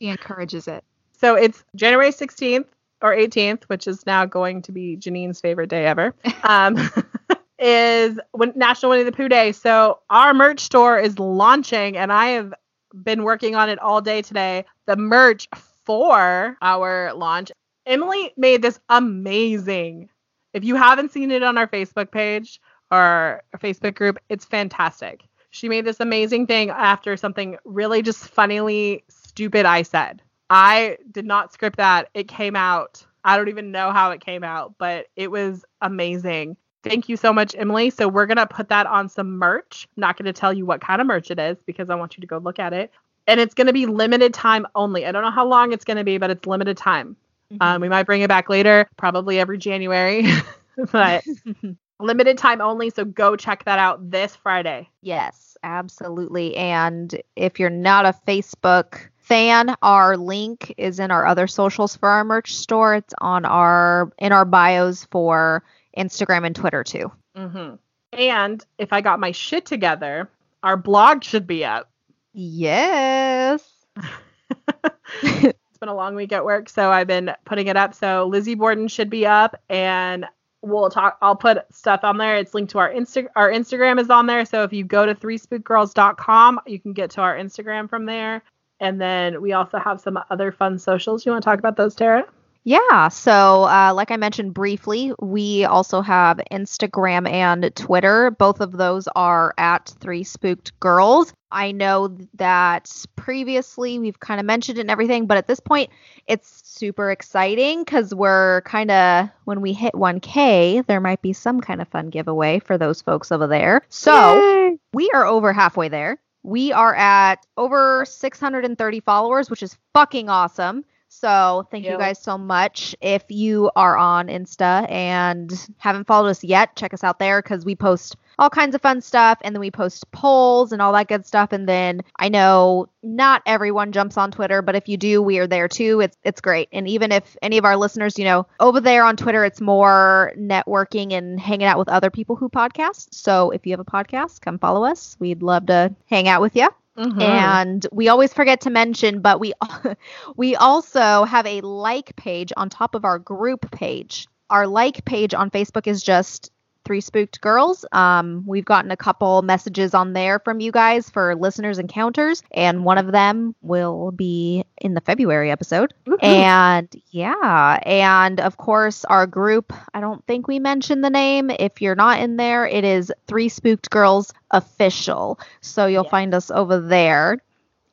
she encourages it. So it's January 16th or 18th, which is now going to be Janine's favorite day ever. Um, *laughs* is when National Winnie the Pooh Day. So our merch store is launching, and I have been working on it all day today. The merch for our launch. Emily made this amazing. If you haven't seen it on our Facebook page or Facebook group, it's fantastic. She made this amazing thing after something really just funnily stupid I said. I did not script that. It came out. I don't even know how it came out, but it was amazing. Thank you so much, Emily. So we're gonna put that on some merch. I'm not gonna tell you what kind of merch it is because I want you to go look at it. And it's gonna be limited time only. I don't know how long it's gonna be, but it's limited time. Um, we might bring it back later, probably every January, *laughs* but *laughs* limited time only. So go check that out this Friday. Yes, absolutely. And if you're not a Facebook fan, our link is in our other socials for our merch store. It's on our in our bios for Instagram and Twitter too. hmm And if I got my shit together, our blog should be up. Yes. *laughs* it's been a long week at work, so I've been putting it up. So Lizzie Borden should be up, and we'll talk. I'll put stuff on there. It's linked to our Insta. Our Instagram is on there. So if you go to threespookgirls.com, you can get to our Instagram from there. And then we also have some other fun socials. You want to talk about those, Tara? Yeah. So, uh, like I mentioned briefly, we also have Instagram and Twitter. Both of those are at Three Spooked Girls. I know that previously we've kind of mentioned it and everything, but at this point, it's super exciting because we're kind of, when we hit 1K, there might be some kind of fun giveaway for those folks over there. So, we are over halfway there. We are at over 630 followers, which is fucking awesome. So thank you guys so much. If you are on Insta and haven't followed us yet, check us out there because we post all kinds of fun stuff and then we post polls and all that good stuff. And then I know not everyone jumps on Twitter, but if you do, we are there too. It's it's great. And even if any of our listeners, you know, over there on Twitter, it's more networking and hanging out with other people who podcast. So if you have a podcast, come follow us. We'd love to hang out with you. Mm-hmm. And we always forget to mention, but we *laughs* we also have a like page on top of our group page. Our like page on Facebook is just Three Spooked Girls. Um, we've gotten a couple messages on there from you guys for listeners encounters, and one of them will be in the February episode. Woohoo. And yeah, and of course, our group, I don't think we mentioned the name. If you're not in there, it is Three Spooked Girls Official. So you'll Yes. find us over there.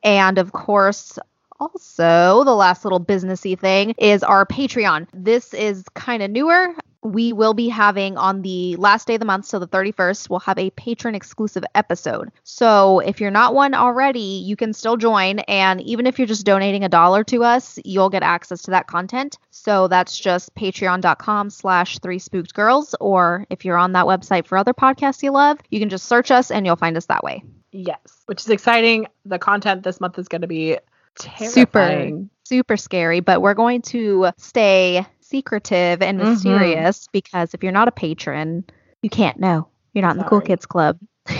And of course, also the last little businessy thing is our Patreon. This is kind of newer. We will be having on the last day of the month, so the 31st, we'll have a patron exclusive episode. So if you're not one already, you can still join. And even if you're just donating a dollar to us, you'll get access to that content. So that's just patreon.com slash three spooked girls. Or if you're on that website for other podcasts you love, you can just search us and you'll find us that way. Yes, which is exciting. The content this month is going to be Super. super scary, but we're going to stay secretive and Mhm. mysterious because if you're not a patron, you can't know. You're not in the cool kids club. *laughs*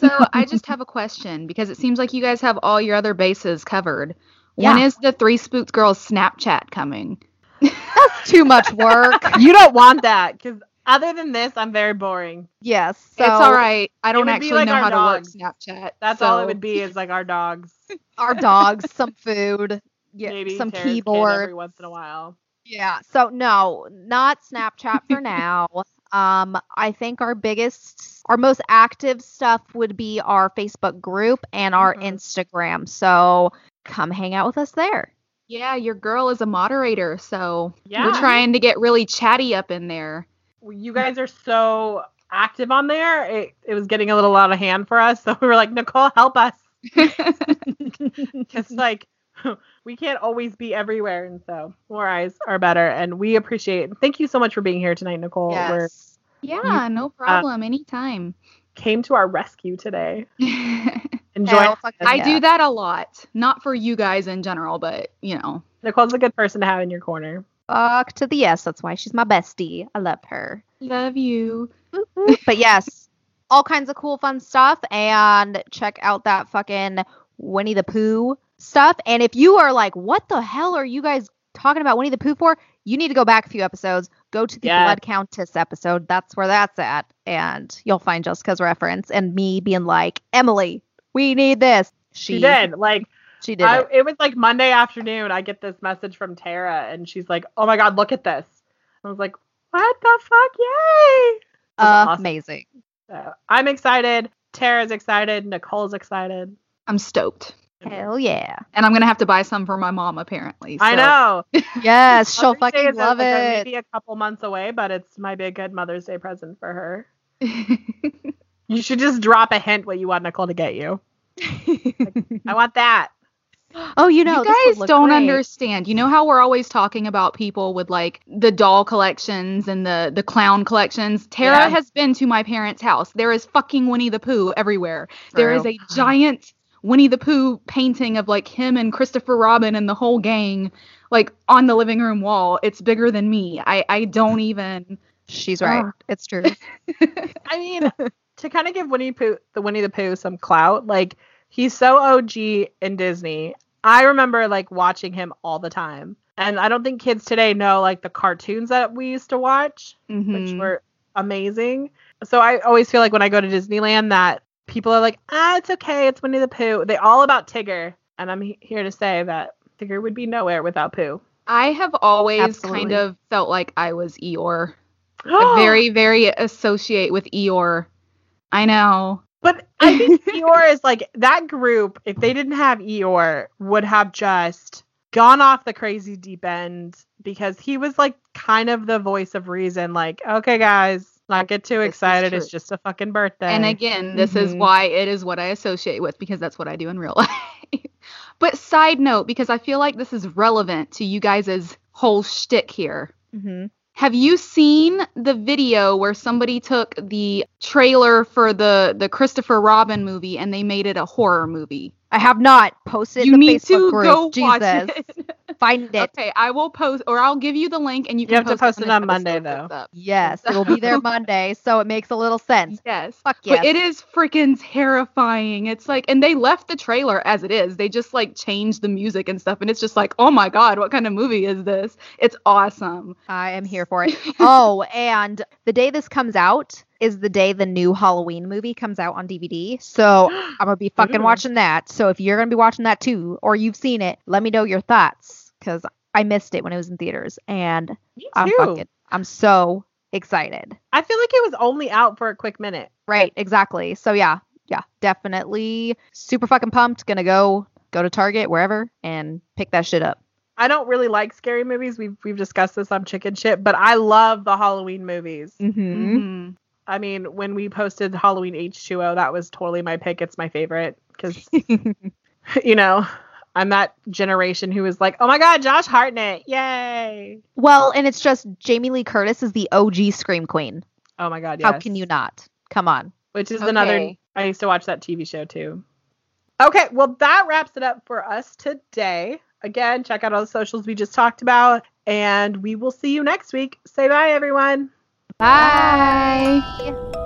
So I *laughs* just have a question because it seems like you guys have all your other bases covered. When Yeah. is the Three Spooked Girls Snapchat coming? That's *laughs* too much work. You don't want that because other than this, I'm very boring. yes. So it's all right. I don't actually like know how dogs. to work Snapchat. That's all it would be is like our dogs, Our dogs, some food, yeah, maybe some Tara's keyboard. every once in a while. Yeah. So no, not Snapchat for *laughs* now. Um, I think our biggest, our most active stuff would be our Facebook group and our Mhm. Instagram. So come hang out with us there. Yeah, your girl is a moderator, so Yeah. we're trying to get really chatty up in there. You guys are so active on there. It, it was getting a little out of hand for us, so *laughs* we were like, Nicole, help us. *laughs* Because like we can't always be everywhere, and so more eyes are better. And we appreciate. Thank you so much for being here tonight, Nicole. We Yes. yeah, no uh, problem. Anytime. came to our rescue today. *laughs* Enjoy. Hell fucking I yeah. do that a lot. Not for you guys in general, but you know. Nicole's a good person to have in your corner. Fuck to the yes. That's why she's my bestie. I love her. Love you. but yes, all kinds of cool, fun stuff. And check out that fucking Winnie the Pooh stuff. And if you are like, what the hell are you guys talking about Winnie the Pooh for? You need to go back a few episodes. Go to the Yeah. Blood Countess episode. That's where that's at. And you'll find Jessica's reference and me being like, Emily, we need this. She, did. Like She did I, it. it was like Monday afternoon. I get this message from Tara, and she's like, "Oh my god, look at this!" I was like, "What the fuck? Yay!" That's awesome. Amazing. So, I'm excited. Tara's excited. Nicole's excited. I'm stoked. Hell yeah. And I'm gonna have to buy some for my mom apparently. I know. *laughs* Yes, she'll fucking love like, it. Maybe a couple months away, but it's might be a good Mother's Day present for her. *laughs* You should just drop a hint what you want Nicole to get you. I want that. *gasps* oh, you know, you guys don't great. understand. You know how we're always talking about people with like the doll collections and the the clown collections. Tara Yeah. has been to my parents' house. There is fucking Winnie the Pooh everywhere. There is a giant Winnie the Pooh painting of like him and Christopher Robin and the whole gang like on the living room wall. It's bigger than me. I I don't *laughs* even She's right. Oh. It's true. *laughs* I mean, to kind of give Winnie Pooh, the Winnie the Pooh some clout, like he's so OG in Disney. I remember like watching him all the time, and I don't think kids today know like the cartoons that we used to watch, which Mhm. were amazing. So I always feel like when I go to Disneyland that people are like, ah, it's okay, it's Winnie the Pooh. They all about Tigger, and I'm he- here to say that Tigger would be nowhere without Pooh. I have always Absolutely. kind of felt like I was Eeyore. *gasps* I very, very associate with Eeyore. I know. But I think *laughs* Eeyore is like that group, if they didn't have Eeyore, would have just gone off the crazy deep end because he was like kind of the voice of reason. Like, okay, guys, not get too This excited. It's just a fucking birthday. And again, this is Mhm. why it is what I associate with because that's what I do in real *laughs* life. but side note, because I feel like this is relevant to you guys' whole shtick here. hmm Have you seen the video where somebody took the trailer for the the Christopher Robin movie and they made it a horror movie? I have not posted. you in the need Facebook to group. go Jesus, watch it. *laughs* find it. Okay, I will post, or I'll give you the link, and you You can have to post when it on Monday, though. Yes, it will be there *laughs* Monday, so it makes a little sense. Yes. Fuck yes. But it is freaking terrifying. It's like, and they left the trailer as it is. They just like changed the music and stuff, and it's just like, oh my god, what kind of movie is this? It's awesome. I am here for it. *laughs* oh, and the day this comes out is the day the new Halloween movie comes out on DVD. So *gasps* I'm gonna be fucking Ooh. watching that. So if you're gonna be watching that too, or you've seen it, let me know your thoughts because I missed it when it was in theaters, and Me I'm too. fucking, I'm so excited. I feel like it was only out for a quick minute. Right, exactly. So yeah, yeah, definitely super fucking pumped. Gonna go go to Target wherever and pick that shit up. I don't really like scary movies. We've we've discussed this on Chicken Shit, but I love the Halloween movies. Mm-hmm. Mhm. I mean, when we posted Halloween H2O, that was totally my pick. It's my favorite because *laughs* you know I'm that generation who is like, oh my god, Josh Hartnett, yay! well, and it's just Jamie Lee Curtis is the OG Scream Queen. Oh my god, yes. How can you not? Come on. Which is another. I used to watch that TV show too. Okay, well that wraps it up for us today. Again, check out all the socials we just talked about, and we will see you next week. Say bye, everyone. Bye.